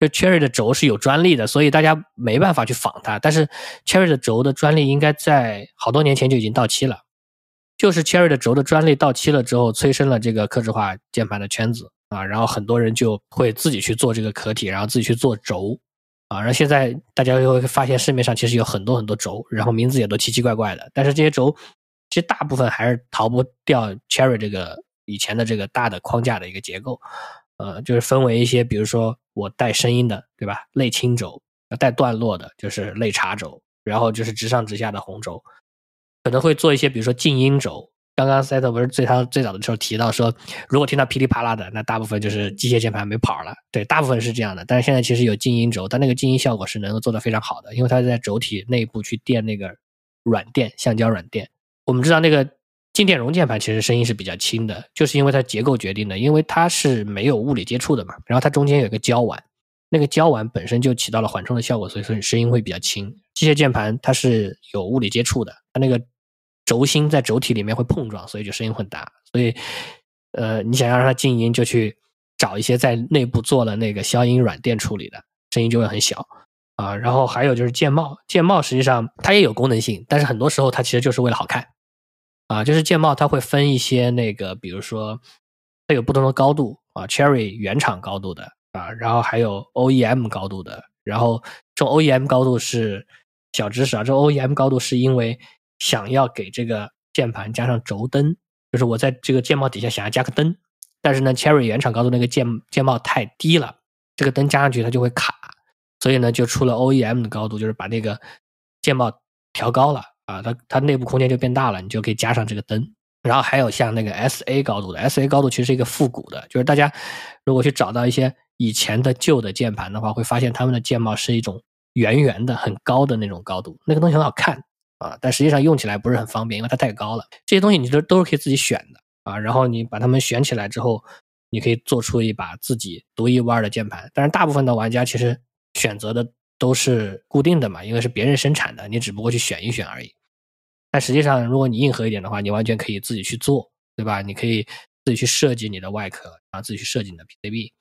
就 Cherry 的轴是有专利的，所以大家没办法去仿它。但是 Cherry 的轴的专利应该在好多年前就已经到期了。就是 Cherry 的轴的专利到期了之后，催生了这个刻制化键盘的圈子啊，然后很多人就会自己去做这个壳体，然后自己去做轴啊，然后现在大家又会发现市面上其实有很多很多轴，然后名字也都奇奇怪怪的，但是这些轴其实大部分还是逃不掉 Cherry 这个以前的这个大的框架的一个结构，呃，就是分为一些，比如说我带声音的，对吧？类轻轴，带段落的，就是类茶轴，然后就是直上直下的红轴。可能会做一些，比如说静音轴。刚刚 Set 不是最他最早的时候提到说，如果听到噼里啪啦的，那大部分就是机械键盘没跑了。对，大部分是这样的。但是现在其实有静音轴，但那个静音效果是能够做得非常好的，因为它在轴体内部去垫那个软垫，橡胶软垫。我们知道那个静电容键盘其实声音是比较轻的，就是因为它结构决定的，因为它是没有物理接触的嘛。然后它中间有个胶碗，那个胶碗本身就起到了缓冲的效果，所以说你声音会比较轻。机械键盘它是有物理接触的，它那个。轴心在轴体里面会碰撞，所以就声音很大。所以，呃，你想要让它静音，就去找一些在内部做了那个消音软垫处理的，声音就会很小。啊，然后还有就是键帽，键帽实际上它也有功能性，但是很多时候它其实就是为了好看啊。就是键帽它会分一些那个，比如说它有不同的高度啊，Cherry 原厂高度的啊，然后还有 OEM 高度的，然后这种 OEM 高度是小知识啊，这 OEM 高度是因为想要给这个键盘加上轴灯，就是我在这个键帽底下想要加个灯，但是呢，Cherry 原厂高度那个键键帽太低了，这个灯加上去它就会卡。所以呢，就出了 OEM 的高度，就是把那个键帽调高了啊，它它内部空间就变大了，你就可以加上这个灯。然后还有像那个 SA 高度的，SA 高度其实是一个复古的，就是大家如果去找到一些以前的旧的键盘的话，会发现他们的键帽是一种圆圆的、很高的那种高度，那个东西很好看啊，但实际上用起来不是很方便，因为它太高了。这些东西你都都是可以自己选的啊，然后你把它们选起来之后，你可以做出一把自己独一无二的键盘。但是大部分的玩家其实。选择的都是固定的嘛，因为是别人生产的，你只不过去选一选而已。但实际上，如果你硬核一点的话，你完全可以自己去做，对吧？你可以自己去设计你的外壳，然后自己去设计你的 PCB，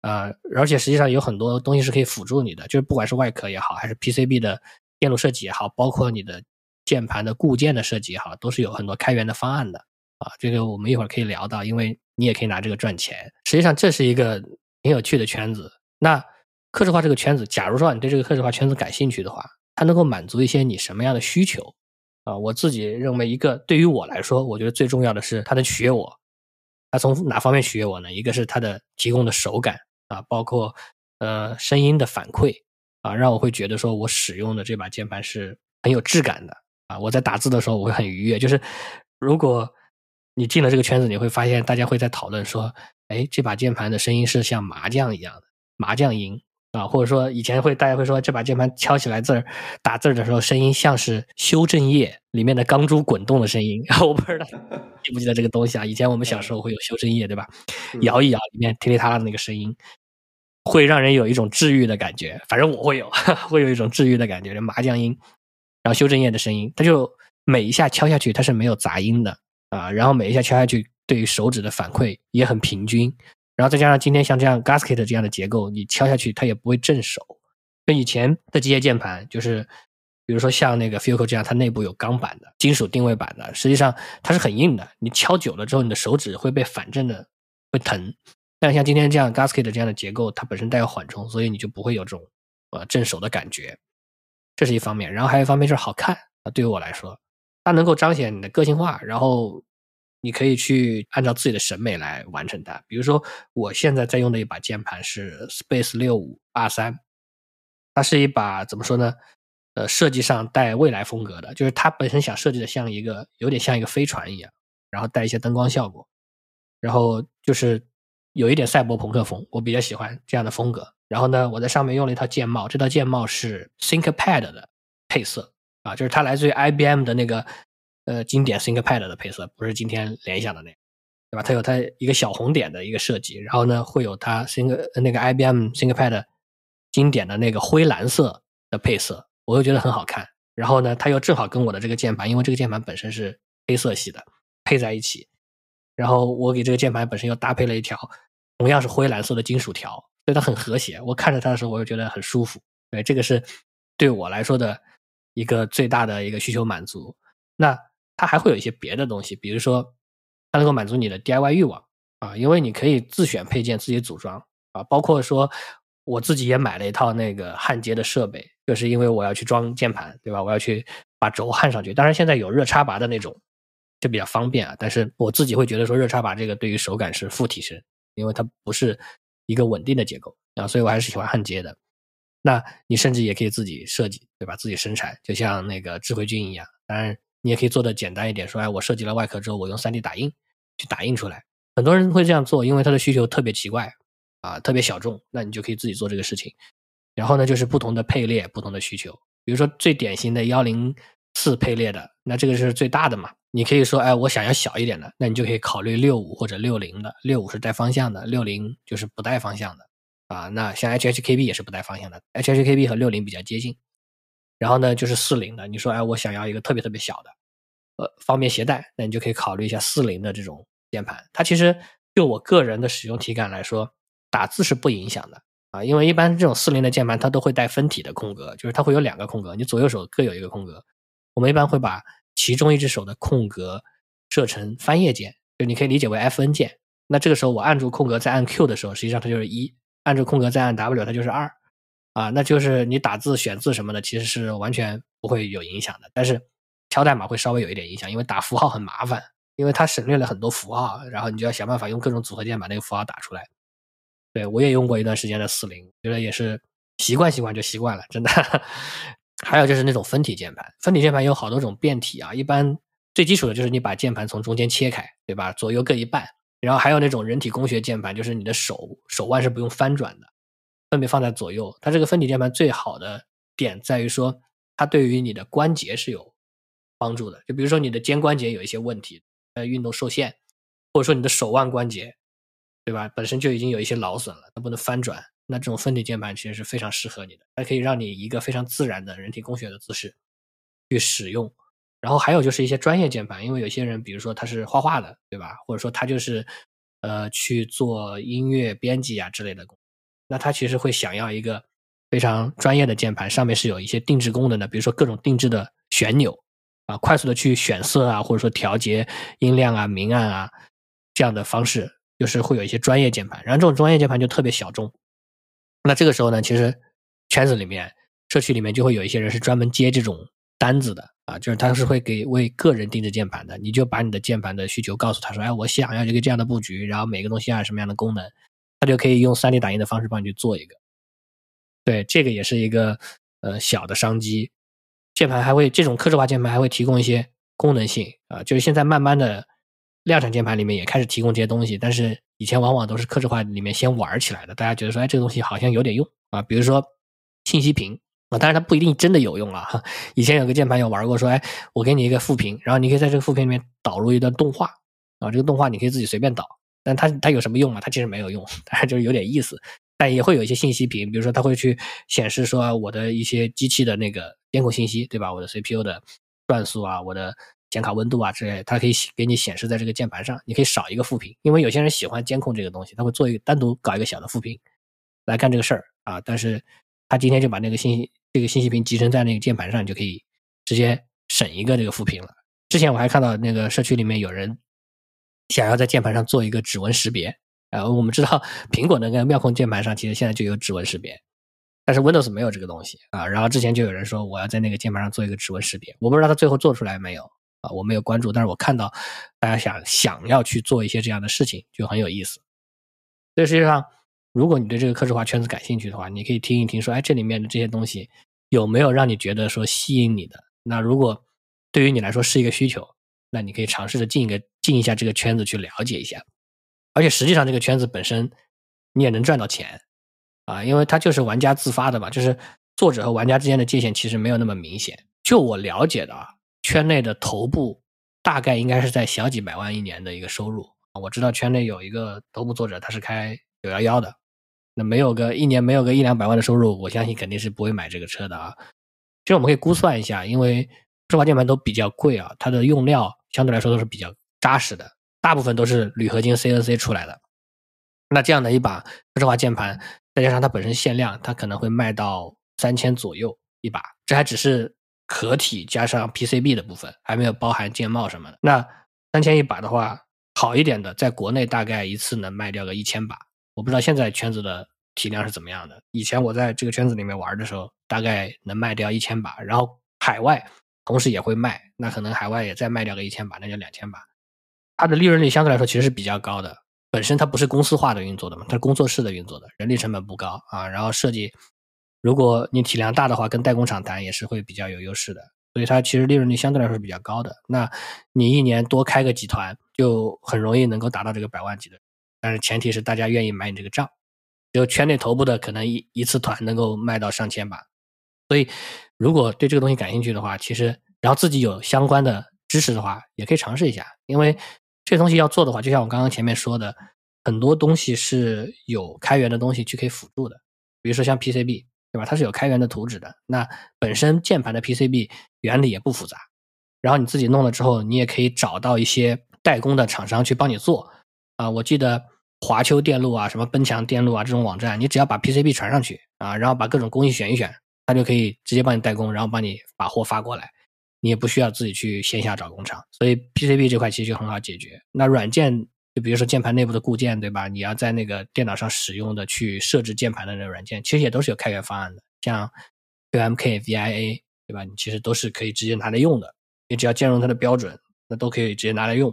呃，而且实际上有很多东西是可以辅助你的，就是不管是外壳也好，还是 PCB 的电路设计也好，包括你的键盘的固件的设计也好，都是有很多开源的方案的啊。这个我们一会儿可以聊到，因为你也可以拿这个赚钱。实际上，这是一个挺有趣的圈子。那克制化这个圈子，假如说你对这个克制化圈子感兴趣的话，它能够满足一些你什么样的需求啊？我自己认为，一个对于我来说，我觉得最重要的是它能取悦我。它从哪方面取悦我呢？一个是它的提供的手感啊，包括呃声音的反馈啊，让我会觉得说我使用的这把键盘是很有质感的啊。我在打字的时候我会很愉悦。就是如果你进了这个圈子，你会发现大家会在讨论说，哎，这把键盘的声音是像麻将一样的麻将音。啊，或者说以前会大家会说这把键盘敲起来字儿打字的时候声音像是修正液里面的钢珠滚动的声音，我不知道记不记得这个东西啊？以前我们小时候会有修正液，对吧？摇一摇里面噼里啪啦的那个声音，会让人有一种治愈的感觉。反正我会有，会有一种治愈的感觉。麻将音，然后修正液的声音，它就每一下敲下去它是没有杂音的啊，然后每一下敲下去对于手指的反馈也很平均。然后再加上今天像这样 gasket 这样的结构，你敲下去它也不会震手。跟以前的机械键盘，就是比如说像那个 Filco 这样，它内部有钢板的、金属定位板的，实际上它是很硬的。你敲久了之后，你的手指会被反震的，会疼。但像今天这样 gasket 这样的结构，它本身带有缓冲，所以你就不会有这种呃震手的感觉。这是一方面。然后还有一方面就是好看啊，对于我来说，它能够彰显你的个性化，然后。你可以去按照自己的审美来完成它。比如说，我现在在用的一把键盘是 Space 六五 R 三，它是一把怎么说呢？呃，设计上带未来风格的，就是它本身想设计的像一个有点像一个飞船一样，然后带一些灯光效果，然后就是有一点赛博朋克风，我比较喜欢这样的风格。然后呢，我在上面用了一套键帽，这套键帽是 ThinkPad 的配色啊，就是它来自于 IBM 的那个。呃，经典 ThinkPad 的配色不是今天联想的那，对吧？它有它一个小红点的一个设计，然后呢，会有它 Think 那个 IBM ThinkPad 经典的那个灰蓝色的配色，我又觉得很好看。然后呢，它又正好跟我的这个键盘，因为这个键盘本身是黑色系的，配在一起。然后我给这个键盘本身又搭配了一条同样是灰蓝色的金属条，所以它很和谐。我看着它的时候，我又觉得很舒服。对，这个是对我来说的一个最大的一个需求满足。那它还会有一些别的东西，比如说，它能够满足你的 DIY 欲望啊，因为你可以自选配件，自己组装啊。包括说，我自己也买了一套那个焊接的设备，就是因为我要去装键盘，对吧？我要去把轴焊上去。当然，现在有热插拔的那种，就比较方便啊。但是我自己会觉得说，热插拔这个对于手感是负提升，因为它不是一个稳定的结构啊，所以我还是喜欢焊接的。那你甚至也可以自己设计，对吧？自己生产，就像那个智慧君一样。当然。你也可以做的简单一点，说哎，我设计了外壳之后，我用 3D 打印去打印出来。很多人会这样做，因为他的需求特别奇怪啊，特别小众，那你就可以自己做这个事情。然后呢，就是不同的配列，不同的需求。比如说最典型的幺零四配列的，那这个是最大的嘛？你可以说哎，我想要小一点的，那你就可以考虑六五或者六零的。六五是带方向的，六零就是不带方向的啊。那像 HHKB 也是不带方向的，HHKB 和六零比较接近。然后呢，就是四零的。你说，哎，我想要一个特别特别小的，呃，方便携带，那你就可以考虑一下四零的这种键盘。它其实就我个人的使用体感来说，打字是不影响的啊，因为一般这种四零的键盘它都会带分体的空格，就是它会有两个空格，你左右手各有一个空格。我们一般会把其中一只手的空格设成翻页键，就你可以理解为 Fn 键。那这个时候我按住空格再按 Q 的时候，实际上它就是一；按住空格再按 W，它就是二。啊，那就是你打字、选字什么的，其实是完全不会有影响的。但是敲代码会稍微有一点影响，因为打符号很麻烦，因为它省略了很多符号，然后你就要想办法用各种组合键把那个符号打出来。对我也用过一段时间的四零，觉得也是习惯习惯就习惯了，真的。还有就是那种分体键盘，分体键盘有好多种变体啊。一般最基础的就是你把键盘从中间切开，对吧？左右各一半。然后还有那种人体工学键盘，就是你的手手腕是不用翻转的。分别放在左右，它这个分体键盘最好的点在于说，它对于你的关节是有帮助的。就比如说你的肩关节有一些问题，呃，运动受限，或者说你的手腕关节，对吧？本身就已经有一些劳损了，它不能翻转，那这种分体键盘其实是非常适合你的，它可以让你一个非常自然的人体工学的姿势去使用。然后还有就是一些专业键盘，因为有些人，比如说他是画画的，对吧？或者说他就是呃去做音乐编辑啊之类的工。那他其实会想要一个非常专业的键盘，上面是有一些定制功能的，比如说各种定制的旋钮啊，快速的去选色啊，或者说调节音量啊、明暗啊这样的方式，就是会有一些专业键盘。然后这种专业键盘就特别小众。那这个时候呢，其实圈子里面、社区里面就会有一些人是专门接这种单子的啊，就是他是会给为个人定制键盘的。你就把你的键盘的需求告诉他说，哎，我想要一个这样的布局，然后每个东西要什么样的功能。他就可以用 3D 打印的方式帮你去做一个，对，这个也是一个呃小的商机。键盘还会这种客制化键盘还会提供一些功能性啊，就是现在慢慢的量产键盘里面也开始提供这些东西，但是以前往往都是客制化里面先玩起来的，大家觉得说哎这个东西好像有点用啊，比如说信息屏啊，当然它不一定真的有用啊。以前有个键盘有玩过，说哎我给你一个副屏，然后你可以在这个副屏里面导入一段动画啊，这个动画你可以自己随便导。但它它有什么用啊？它其实没有用，它就是有点意思。但也会有一些信息屏，比如说它会去显示说我的一些机器的那个监控信息，对吧？我的 CPU 的转速啊，我的显卡温度啊之类，它可以给你显示在这个键盘上。你可以少一个副屏，因为有些人喜欢监控这个东西，他会做一个单独搞一个小的副屏来干这个事儿啊。但是他今天就把那个信息这个信息屏集成在那个键盘上，你就可以直接省一个这个副屏了。之前我还看到那个社区里面有人。想要在键盘上做一个指纹识别，呃，我们知道 苹果那个妙控键盘上其实现在就有指纹识别，但是 Windows 没有这个东西啊。然后之前就有人说我要在那个键盘上做一个指纹识别，我不知道他最后做出来没有啊，我没有关注，但是我看到大家想想要去做一些这样的事情，就很有意思。所以实际上，如果你对这个客制化圈子感兴趣的话，你可以听一听，说哎，这里面的这些东西有没有让你觉得说吸引你的？那如果对于你来说是一个需求。那你可以尝试着进一个进一下这个圈子去了解一下，而且实际上这个圈子本身你也能赚到钱啊，因为它就是玩家自发的嘛，就是作者和玩家之间的界限其实没有那么明显。就我了解的啊，圈内的头部大概应该是在小几百万一年的一个收入啊。我知道圈内有一个头部作者，他是开九幺幺的，那没有个一年没有个一两百万的收入，我相信肯定是不会买这个车的啊。其实我们可以估算一下，因为数码键盘都比较贵啊，它的用料。相对来说都是比较扎实的，大部分都是铝合金 CNC 出来的。那这样的一把客制化键盘，再加上它本身限量，它可能会卖到三千左右一把。这还只是壳体加上 PCB 的部分，还没有包含键帽什么的。那三千一把的话，好一点的，在国内大概一次能卖掉个一千把。我不知道现在圈子的体量是怎么样的。以前我在这个圈子里面玩的时候，大概能卖掉一千把，然后海外。同时也会卖，那可能海外也再卖掉个一千把，那就两千把。它的利润率相对来说其实是比较高的。本身它不是公司化的运作的嘛，它是工作室的运作的，人力成本不高啊。然后设计，如果你体量大的话，跟代工厂谈也是会比较有优势的。所以它其实利润率相对来说是比较高的。那你一年多开个几团，就很容易能够达到这个百万级的。但是前提是大家愿意买你这个账。就圈内头部的可能一一次团能够卖到上千把，所以。如果对这个东西感兴趣的话，其实然后自己有相关的知识的话，也可以尝试一下。因为这东西要做的话，就像我刚刚前面说的，很多东西是有开源的东西去可以辅助的。比如说像 PCB，对吧？它是有开源的图纸的。那本身键盘的 PCB 原理也不复杂，然后你自己弄了之后，你也可以找到一些代工的厂商去帮你做。啊，我记得华秋电路啊、什么奔强电路啊这种网站，你只要把 PCB 传上去啊，然后把各种工艺选一选，它就可以直接帮你代工，然后帮你把货发过来，你也不需要自己去线下找工厂。所以 PCB 这块其实就很好解决。那软件就比如说键盘内部的固件，对吧？你要在那个电脑上使用的去设置键盘的那个软件，其实也都是有开源方案的，像 QMK、VIA，对吧？你其实都是可以直接拿来用的，你只要兼容它的标准，那都可以直接拿来用。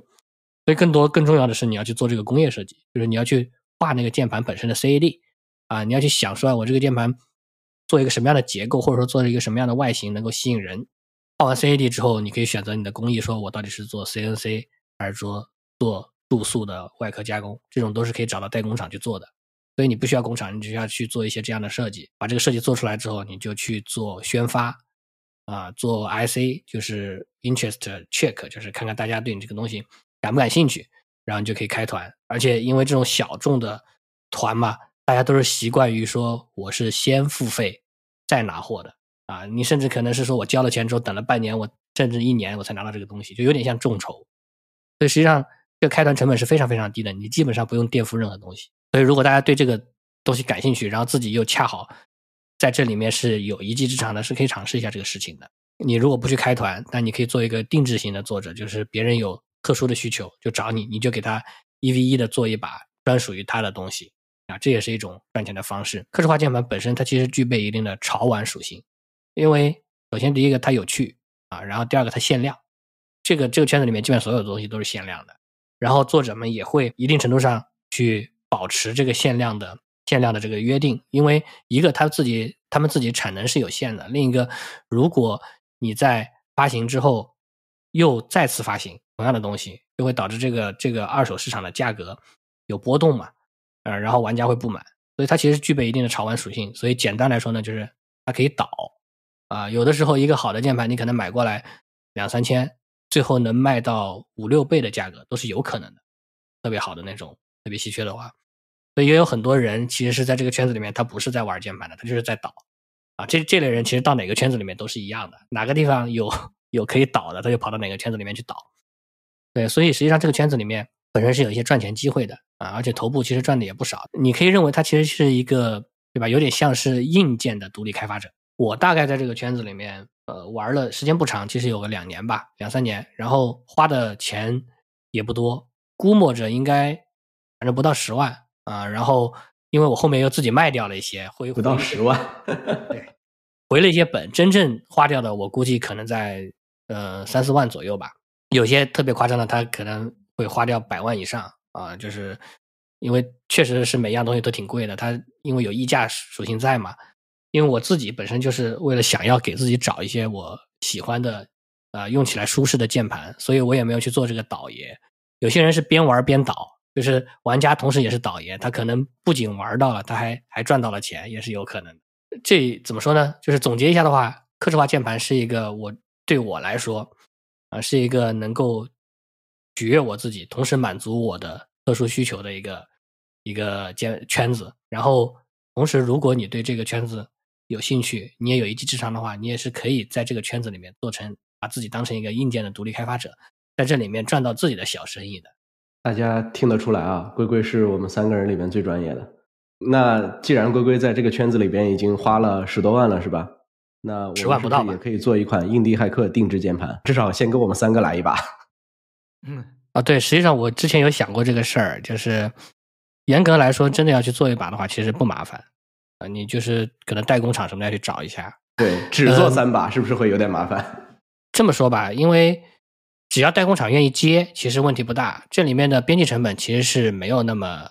所以更多更重要的是，你要去做这个工业设计，就是你要去画那个键盘本身的 CAD 啊，你要去想说，我这个键盘做一个什么样的结构，或者说做一个什么样的外形能够吸引人。画完 CAD 之后，你可以选择你的工艺，说我到底是做 CNC 还是说做注塑的外壳加工，这种都是可以找到代工厂去做的。所以你不需要工厂，你只需要去做一些这样的设计，把这个设计做出来之后，你就去做宣发啊，做 IC 就是 interest check，就是看看大家对你这个东西。感不感兴趣，然后你就可以开团，而且因为这种小众的团嘛，大家都是习惯于说我是先付费再拿货的啊。你甚至可能是说我交了钱之后等了半年，我甚至一年我才拿到这个东西，就有点像众筹。所以实际上这个开团成本是非常非常低的，你基本上不用垫付任何东西。所以如果大家对这个东西感兴趣，然后自己又恰好在这里面是有一技之长的，是可以尝试一下这个事情的。你如果不去开团，那你可以做一个定制型的作者，就是别人有。特殊的需求就找你，你就给他一 v 一的做一把专属于他的东西啊，这也是一种赚钱的方式。刻字化键盘本身它其实具备一定的潮玩属性，因为首先第一个它有趣啊，然后第二个它限量，这个这个圈子里面基本所有的东西都是限量的，然后作者们也会一定程度上去保持这个限量的限量的这个约定，因为一个他自己他们自己产能是有限的，另一个如果你在发行之后又再次发行。同样的东西就会导致这个这个二手市场的价格有波动嘛，呃，然后玩家会不满，所以它其实具备一定的潮玩属性。所以简单来说呢，就是它可以倒啊，有的时候一个好的键盘你可能买过来两三千，最后能卖到五六倍的价格都是有可能的，特别好的那种，特别稀缺的话，所以也有很多人其实是在这个圈子里面，他不是在玩键盘的，他就是在倒啊。这这类人其实到哪个圈子里面都是一样的，哪个地方有有可以倒的，他就跑到哪个圈子里面去倒。对，所以实际上这个圈子里面本身是有一些赚钱机会的啊，而且头部其实赚的也不少。你可以认为它其实是一个，对吧？有点像是硬件的独立开发者。我大概在这个圈子里面，呃，玩了时间不长，其实有个两年吧，两三年，然后花的钱也不多，估摸着应该反正不到十万啊。然后因为我后面又自己卖掉了一些，回不到十万，对，回了一些本，真正花掉的我估计可能在呃三四万左右吧。有些特别夸张的，他可能会花掉百万以上啊，就是因为确实是每样东西都挺贵的，它因为有溢价属性在嘛。因为我自己本身就是为了想要给自己找一些我喜欢的，啊，用起来舒适的键盘，所以我也没有去做这个倒爷。有些人是边玩边倒，就是玩家同时也是倒爷，他可能不仅玩到了，他还还赚到了钱，也是有可能。这怎么说呢？就是总结一下的话，刻字化键盘是一个我对我来说。啊，是一个能够取悦我自己，同时满足我的特殊需求的一个一个圈圈子。然后，同时，如果你对这个圈子有兴趣，你也有一技之长的话，你也是可以在这个圈子里面做成，把自己当成一个硬件的独立开发者，在这里面赚到自己的小生意的。大家听得出来啊，龟龟是我们三个人里面最专业的。那既然龟龟在这个圈子里边已经花了十多万了，是吧？那十万不到也可以做一款印第骇客定制键盘，至少先给我们三个来一把。嗯，啊，对，实际上我之前有想过这个事儿，就是严格来说，真的要去做一把的话，其实不麻烦啊。你就是可能代工厂什么要去找一下。对，只做三把是不是会有点麻烦？这么说吧，因为只要代工厂愿意接，其实问题不大。这里面的边际成本其实是没有那么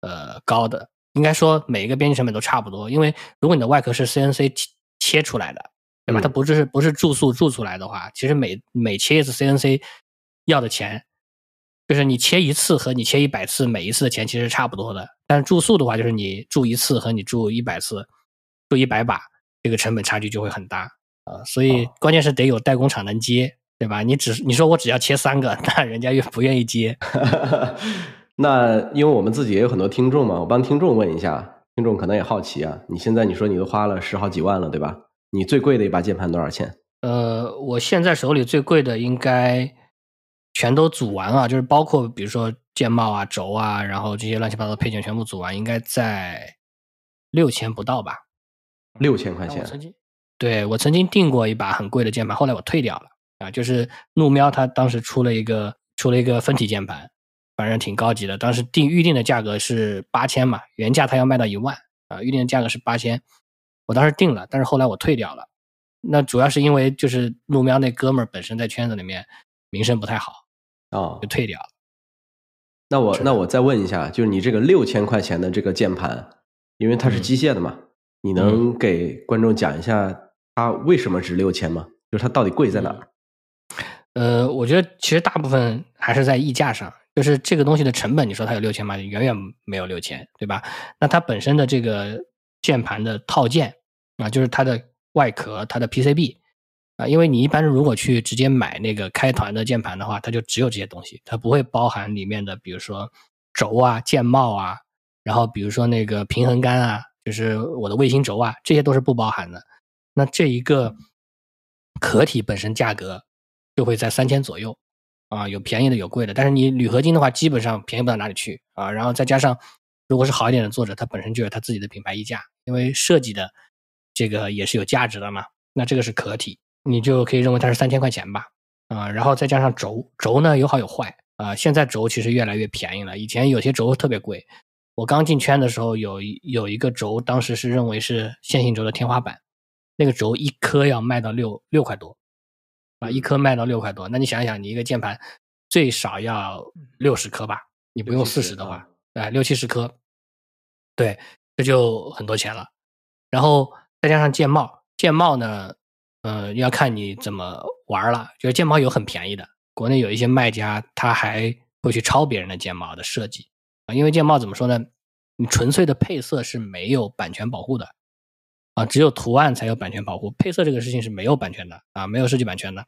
呃高的，应该说每一个边际成本都差不多。因为如果你的外壳是 CNC。切出来的，对吧？它不是不是注塑注出来的话，其实每每切一次 CNC 要的钱，就是你切一次和你切一百次，每一次的钱其实差不多的。但是住宿的话，就是你住一次和你住一百次，住一百把，这个成本差距就会很大啊。所以关键是得有代工厂能接，对吧？你只你说我只要切三个，那人家又不愿意接。那因为我们自己也有很多听众嘛，我帮听众问一下。听众可能也好奇啊，你现在你说你都花了十好几万了，对吧？你最贵的一把键盘多少钱？呃，我现在手里最贵的应该全都组完啊，就是包括比如说键帽啊、轴啊，然后这些乱七八糟配件全部组完，应该在六千不到吧？六千块钱我。曾经对我曾经订过一把很贵的键盘，后来我退掉了啊，就是怒喵它当时出了一个出了一个分体键盘，反正挺高级的，当时定预定的价格是八千嘛，原价它要卖到一万啊，预定的价格是八千，我当时定了，但是后来我退掉了。那主要是因为就是怒喵那哥们儿本身在圈子里面名声不太好，哦就，退掉了。那我那我再问一下，就是你这个六千块钱的这个键盘，因为它是嗯机械的嘛，你能给观众讲一下它为什么值六千吗？就是它到底贵在哪儿？呃，我觉得其实大部分还是在溢价上，就是这个东西的成本，你说它有六千吗？远远没有六千，对吧？那它本身的这个键盘的套件啊，就是它的外壳、它的 PCB 啊，因为你一般如果去直接买那个开团的键盘的话，它就只有这些东西，它不会包含里面的，比如说轴啊、键帽啊，然后比如说那个平衡杆啊，就是我的卫星轴啊，这些都是不包含的。那这一个壳体本身价格就会在三千左右啊，有便宜的有贵的，但是你铝合金的话，基本上便宜不到哪里去啊。然后再加上，如果是好一点的作者，他本身就有他自己的品牌溢价，因为设计的这个也是有价值的嘛。那这个是壳体，你就可以认为它是三千块钱吧啊。然后再加上轴，轴呢有好有坏啊。现在轴其实越来越便宜了，以前有些轴特别贵。我刚进圈的时候有一有一个轴，当时是认为是线性轴的天花板，那个轴一颗要卖到六六块多，啊，一颗卖到六块多，那你想想，你一个键盘最少要六十颗吧？你不用四十的话，哎，六七十颗，对，这就很多钱了。然后再加上键帽，键帽呢，呃，要看你怎么玩了。就是键帽有很便宜的，国内有一些卖家他还会去抄别人的键帽的设计啊，因为键帽怎么说呢？你纯粹的配色是没有版权保护的。啊，只有图案才有版权保护，配色这个事情是没有版权的啊，没有设计版权的，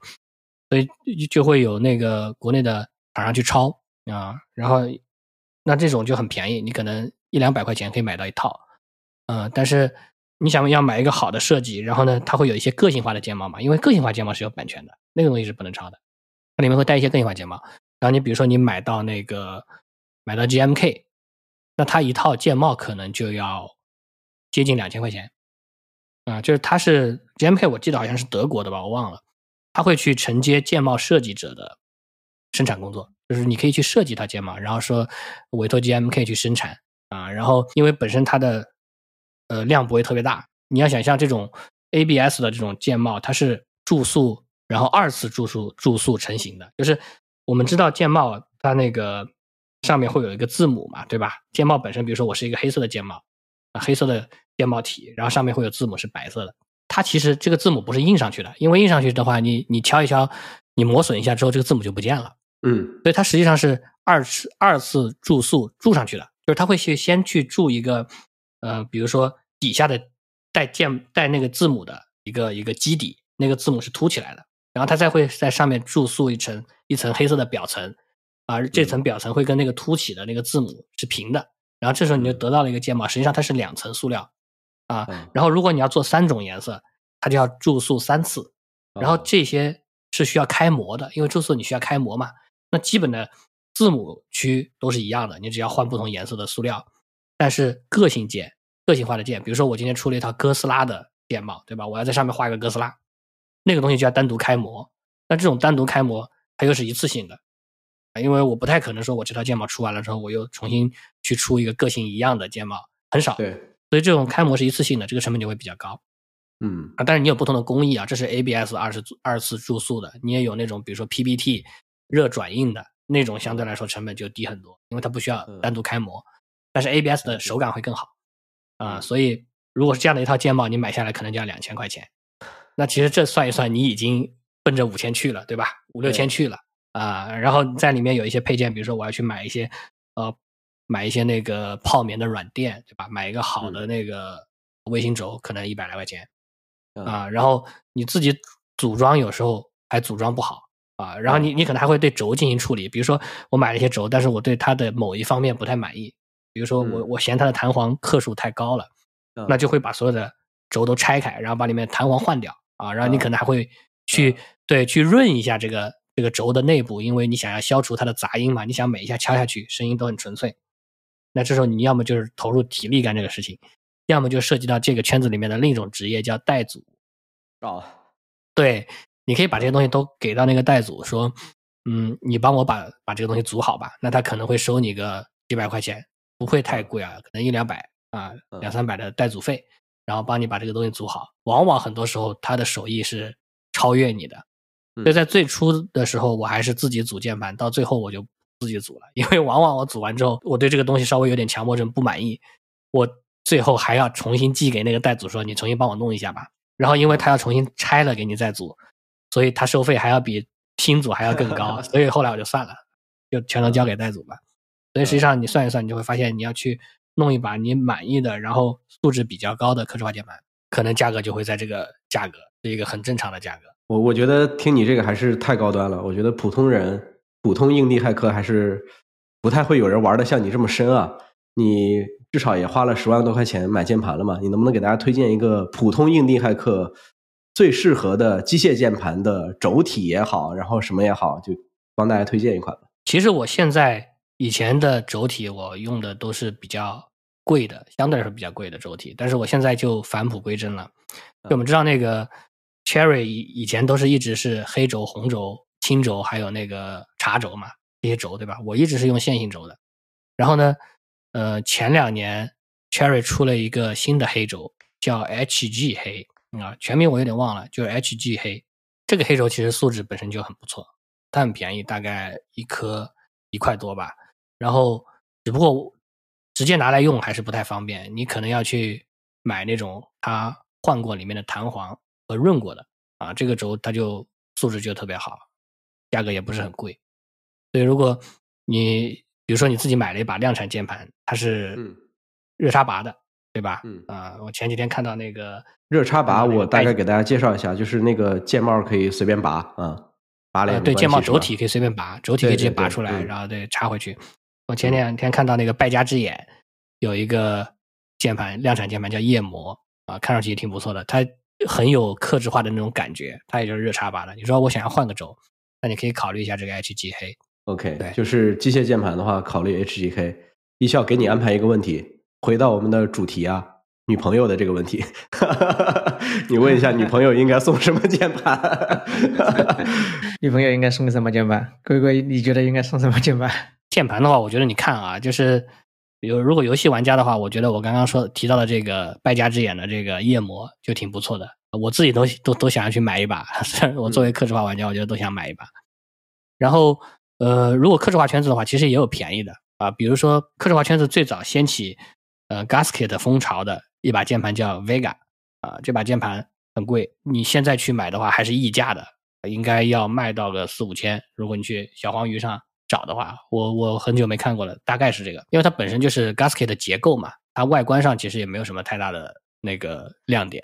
所以就会有那个国内的厂商去抄啊，然后那这种就很便宜，你可能一两百块钱可以买到一套，嗯、但是你想要买一个好的设计，然后呢，它会有一些个性化的键帽嘛，因为个性化键帽是有版权的，那个东西是不能抄的，它里面会带一些个性化键帽，然后你比如说你买到那个买到 GMK，那它一套键帽可能就要接近两千块钱。啊，就是它是 GMK，我记得好像是德国的吧，我忘了。他会去承接键帽设计者的生产工作，就是你可以去设计它键帽，然后说委托 GMK 去生产啊。然后因为本身它的呃量不会特别大，你要想象这种 ABS 的这种键帽，它是注塑，然后二次注塑注塑成型的。就是我们知道键帽它那个上面会有一个字母嘛，对吧？键帽本身，比如说我是一个黑色的键帽啊，黑色的键帽体，然后上面会有字母是白色的。它其实这个字母不是印上去的，因为印上去的话，你你敲一敲，你磨损一下之后，这个字母就不见了。嗯所以它实际上是二次二次注塑注上去的，就是它会去先去注一个，呃，比如说底下的带键带那个字母的一个一个基底，那个字母是凸起来的，然后它再会在上面注塑一层一层黑色的表层，啊，这层表层会跟那个凸起的那个字母是平的，然后这时候你就得到了一个键帽，实际上它是两层塑料，啊，嗯。然后如果你要做三种颜色，它就要注塑三次，然后哦这些是需要开模的，因为注塑你需要开模嘛。那基本的字母区都是一样的，你只要换不同颜色的塑料。但是个性键、个性化的键，比如说我今天出了一套哥斯拉的键帽，对吧？我要在上面画一个哥斯拉，那个东西就要单独开模。那这种单独开模，它又是一次性的，啊因为我不太可能说我这套键帽出完了之后，我又重新去出一个个性一样的键帽，很少。对，所以这种开模是一次性的，这个成本就会比较高。嗯啊，但是你有不同的工艺啊，这是 ABS 二次二次注塑的，你也有那种比如说 PBT 热转印的那种，相对来说成本就低很多，因为它不需要嗯单独开模，但是 ABS 的手感会更好啊，嗯所以如果是这样的一套键帽，你买下来可能就要两千块钱，那其实这算一算，你已经奔着五千去了，对吧？五六千去了啊，然后在里面有一些配件，比如说我要去买一些呃买一些那个泡棉的软垫，对吧？买一个好的那个卫星轴，可能一百来块钱。嗯啊，然后你自己组装有时候还组装不好啊，然后你你可能还会对轴进行处理，比如说我买了一些轴，但是我对它的某一方面不太满意，比如说我嗯。我嫌它的弹簧克数太高了，嗯那就会把所有的轴都拆开，然后把里面弹簧换掉啊，然后你啊可能还会去对去润一下这个这个轴的内部，因为你想要消除它的杂音嘛，你想每一下敲下去声音都很纯粹，那这时候你要么就是投入体力干这个事情，要么就涉及到这个圈子里面的另一种职业叫带组。哦，对，你可以把这些东西都给到那个带组，说，嗯，你帮我把把这个东西组好吧，那他可能会收你个几百块钱，不会太贵啊，可能一两百啊，两三百的带组费，然后帮你把这个东西组好。往往很多时候他的手艺是超越你的，所以在最初的时候我还是自己组键盘，到最后我就自己组了，因为往往我组完之后，我对这个东西稍微有点强迫症不满意，我最后还要重新寄给那个带组说，你重新帮我弄一下吧。然后，因为他要重新拆了给你再组，所以他收费还要比新组还要更高，所以后来我就算了，就全都交给代组吧。所以实际上你算一算，你就会发现，你要去弄一把你满意的，然后素质比较高的可视化键盘，可能价格就会在这个价格，是一个很正常的价格。我我觉得听你这个还是太高端了，我觉得普通人、普通硬地骇客还是不太会有人玩的像你这么深啊，你。至少也花了十万多块钱买键盘了嘛？你能不能给大家推荐一个普通硬地骇客最适合的机械键盘的轴体也好，然后什么也好，就帮大家推荐一款。其实我现在以前的轴体我用的都是比较贵的，相对来说比较贵的轴体，但是我现在就返璞归真了。就我们知道那个 Cherry 以前都是一直是黑轴、红轴、青轴，还有那个茶轴嘛，这些轴对吧？我一直是用线性轴的，然后呢？呃，前两年 Cherry 出了一个新的黑轴，叫 HG 黑啊，全名我有点忘了，就是 HG 黑。这个黑轴其实素质本身就很不错，它很便宜，大概一颗一块多吧。然后，只不过直接拿来用还是不太方便，你可能要去买那种它换过里面的弹簧和润过的啊。这个轴它就素质就特别好，价格也不是很贵。所以如果你比如说你自己买了一把量产键盘，它是热插拔的，对吧？嗯啊，我前几天看到那个热插拔，我大概给大家介绍一下，就是那个键帽可以随便拔啊，拔了对，键帽轴体可以随便拔，轴体可以直接拔出来，然后对插回去。我前两天看到那个败家之眼有一个键盘，量产键盘叫夜魔啊，看上去也挺不错的，它很有克制化的那种感觉，它也就是热插拔的。你说我想要换个轴，那你可以考虑一下这个 HGK。OK，对就是机械键盘的话，考虑 HGK。一笑给你安排一个问题，回到我们的主题啊，女朋友的这个问题，你问一下女朋友应该送什么键盘？女朋友应该送什么键盘？龟龟，你觉得应该送什么键盘？键盘的话，我觉得你看啊，就是有如果游戏玩家的话，我觉得我刚刚说提到的这个败家之眼的这个夜魔就挺不错的，我自己都都都想要去买一把。我作为克制化玩家，我觉得都想买一把。然后。呃，如果克制化圈子的话，其实也有便宜的啊，比如说克制化圈子最早掀起呃 Gasket 风潮的一把键盘叫 Vega 啊，这把键盘很贵，你现在去买的话还是溢价的，应该要卖到个四五千。如果你去小黄鱼上找的话，我我很久没看过了，大概是这个，因为它本身就是 Gasket 的结构嘛，它外观上其实也没有什么太大的那个亮点，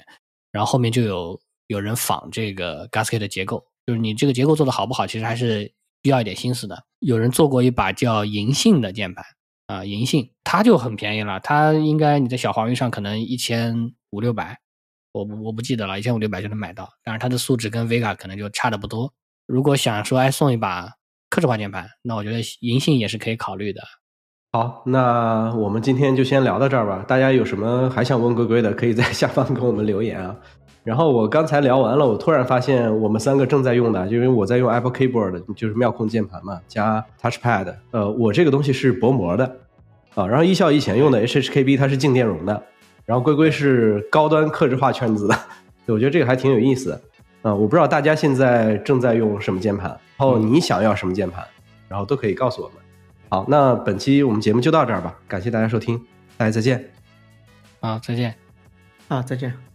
然后后面就有有人仿这个 Gasket 的结构，就是你这个结构做的好不好，其实还是。需要一点心思的，有人做过一把叫银杏的键盘啊，银杏它就很便宜了，它应该你在小黄鱼上可能一千五六百，我我不记得了，一千五六百就能买到，但是它的素质跟 Vega 可能就差的不多。如果想说哎送一把克制化键盘，那我觉得银杏也是可以考虑的。好，那我们今天就先聊到这儿吧。大家有什么还想问龟龟的，可以在下方给我们留言啊。然后我刚才聊完了，我突然发现我们三个正在用的，就因为我在用 Apple Keyboard，就是妙控键盘嘛，加 Touchpad。呃，我这个东西是薄膜的啊。然后一笑以前用的 HHKB 它是静电容的，然后龟龟是高端克制化圈子的，我觉得这个还挺有意思的啊。我不知道大家现在正在用什么键盘，然后你想要什么键盘，然后都可以告诉我们。好，那本期我们节目就到这儿吧，感谢大家收听，大家再见。好，再见。好，再见。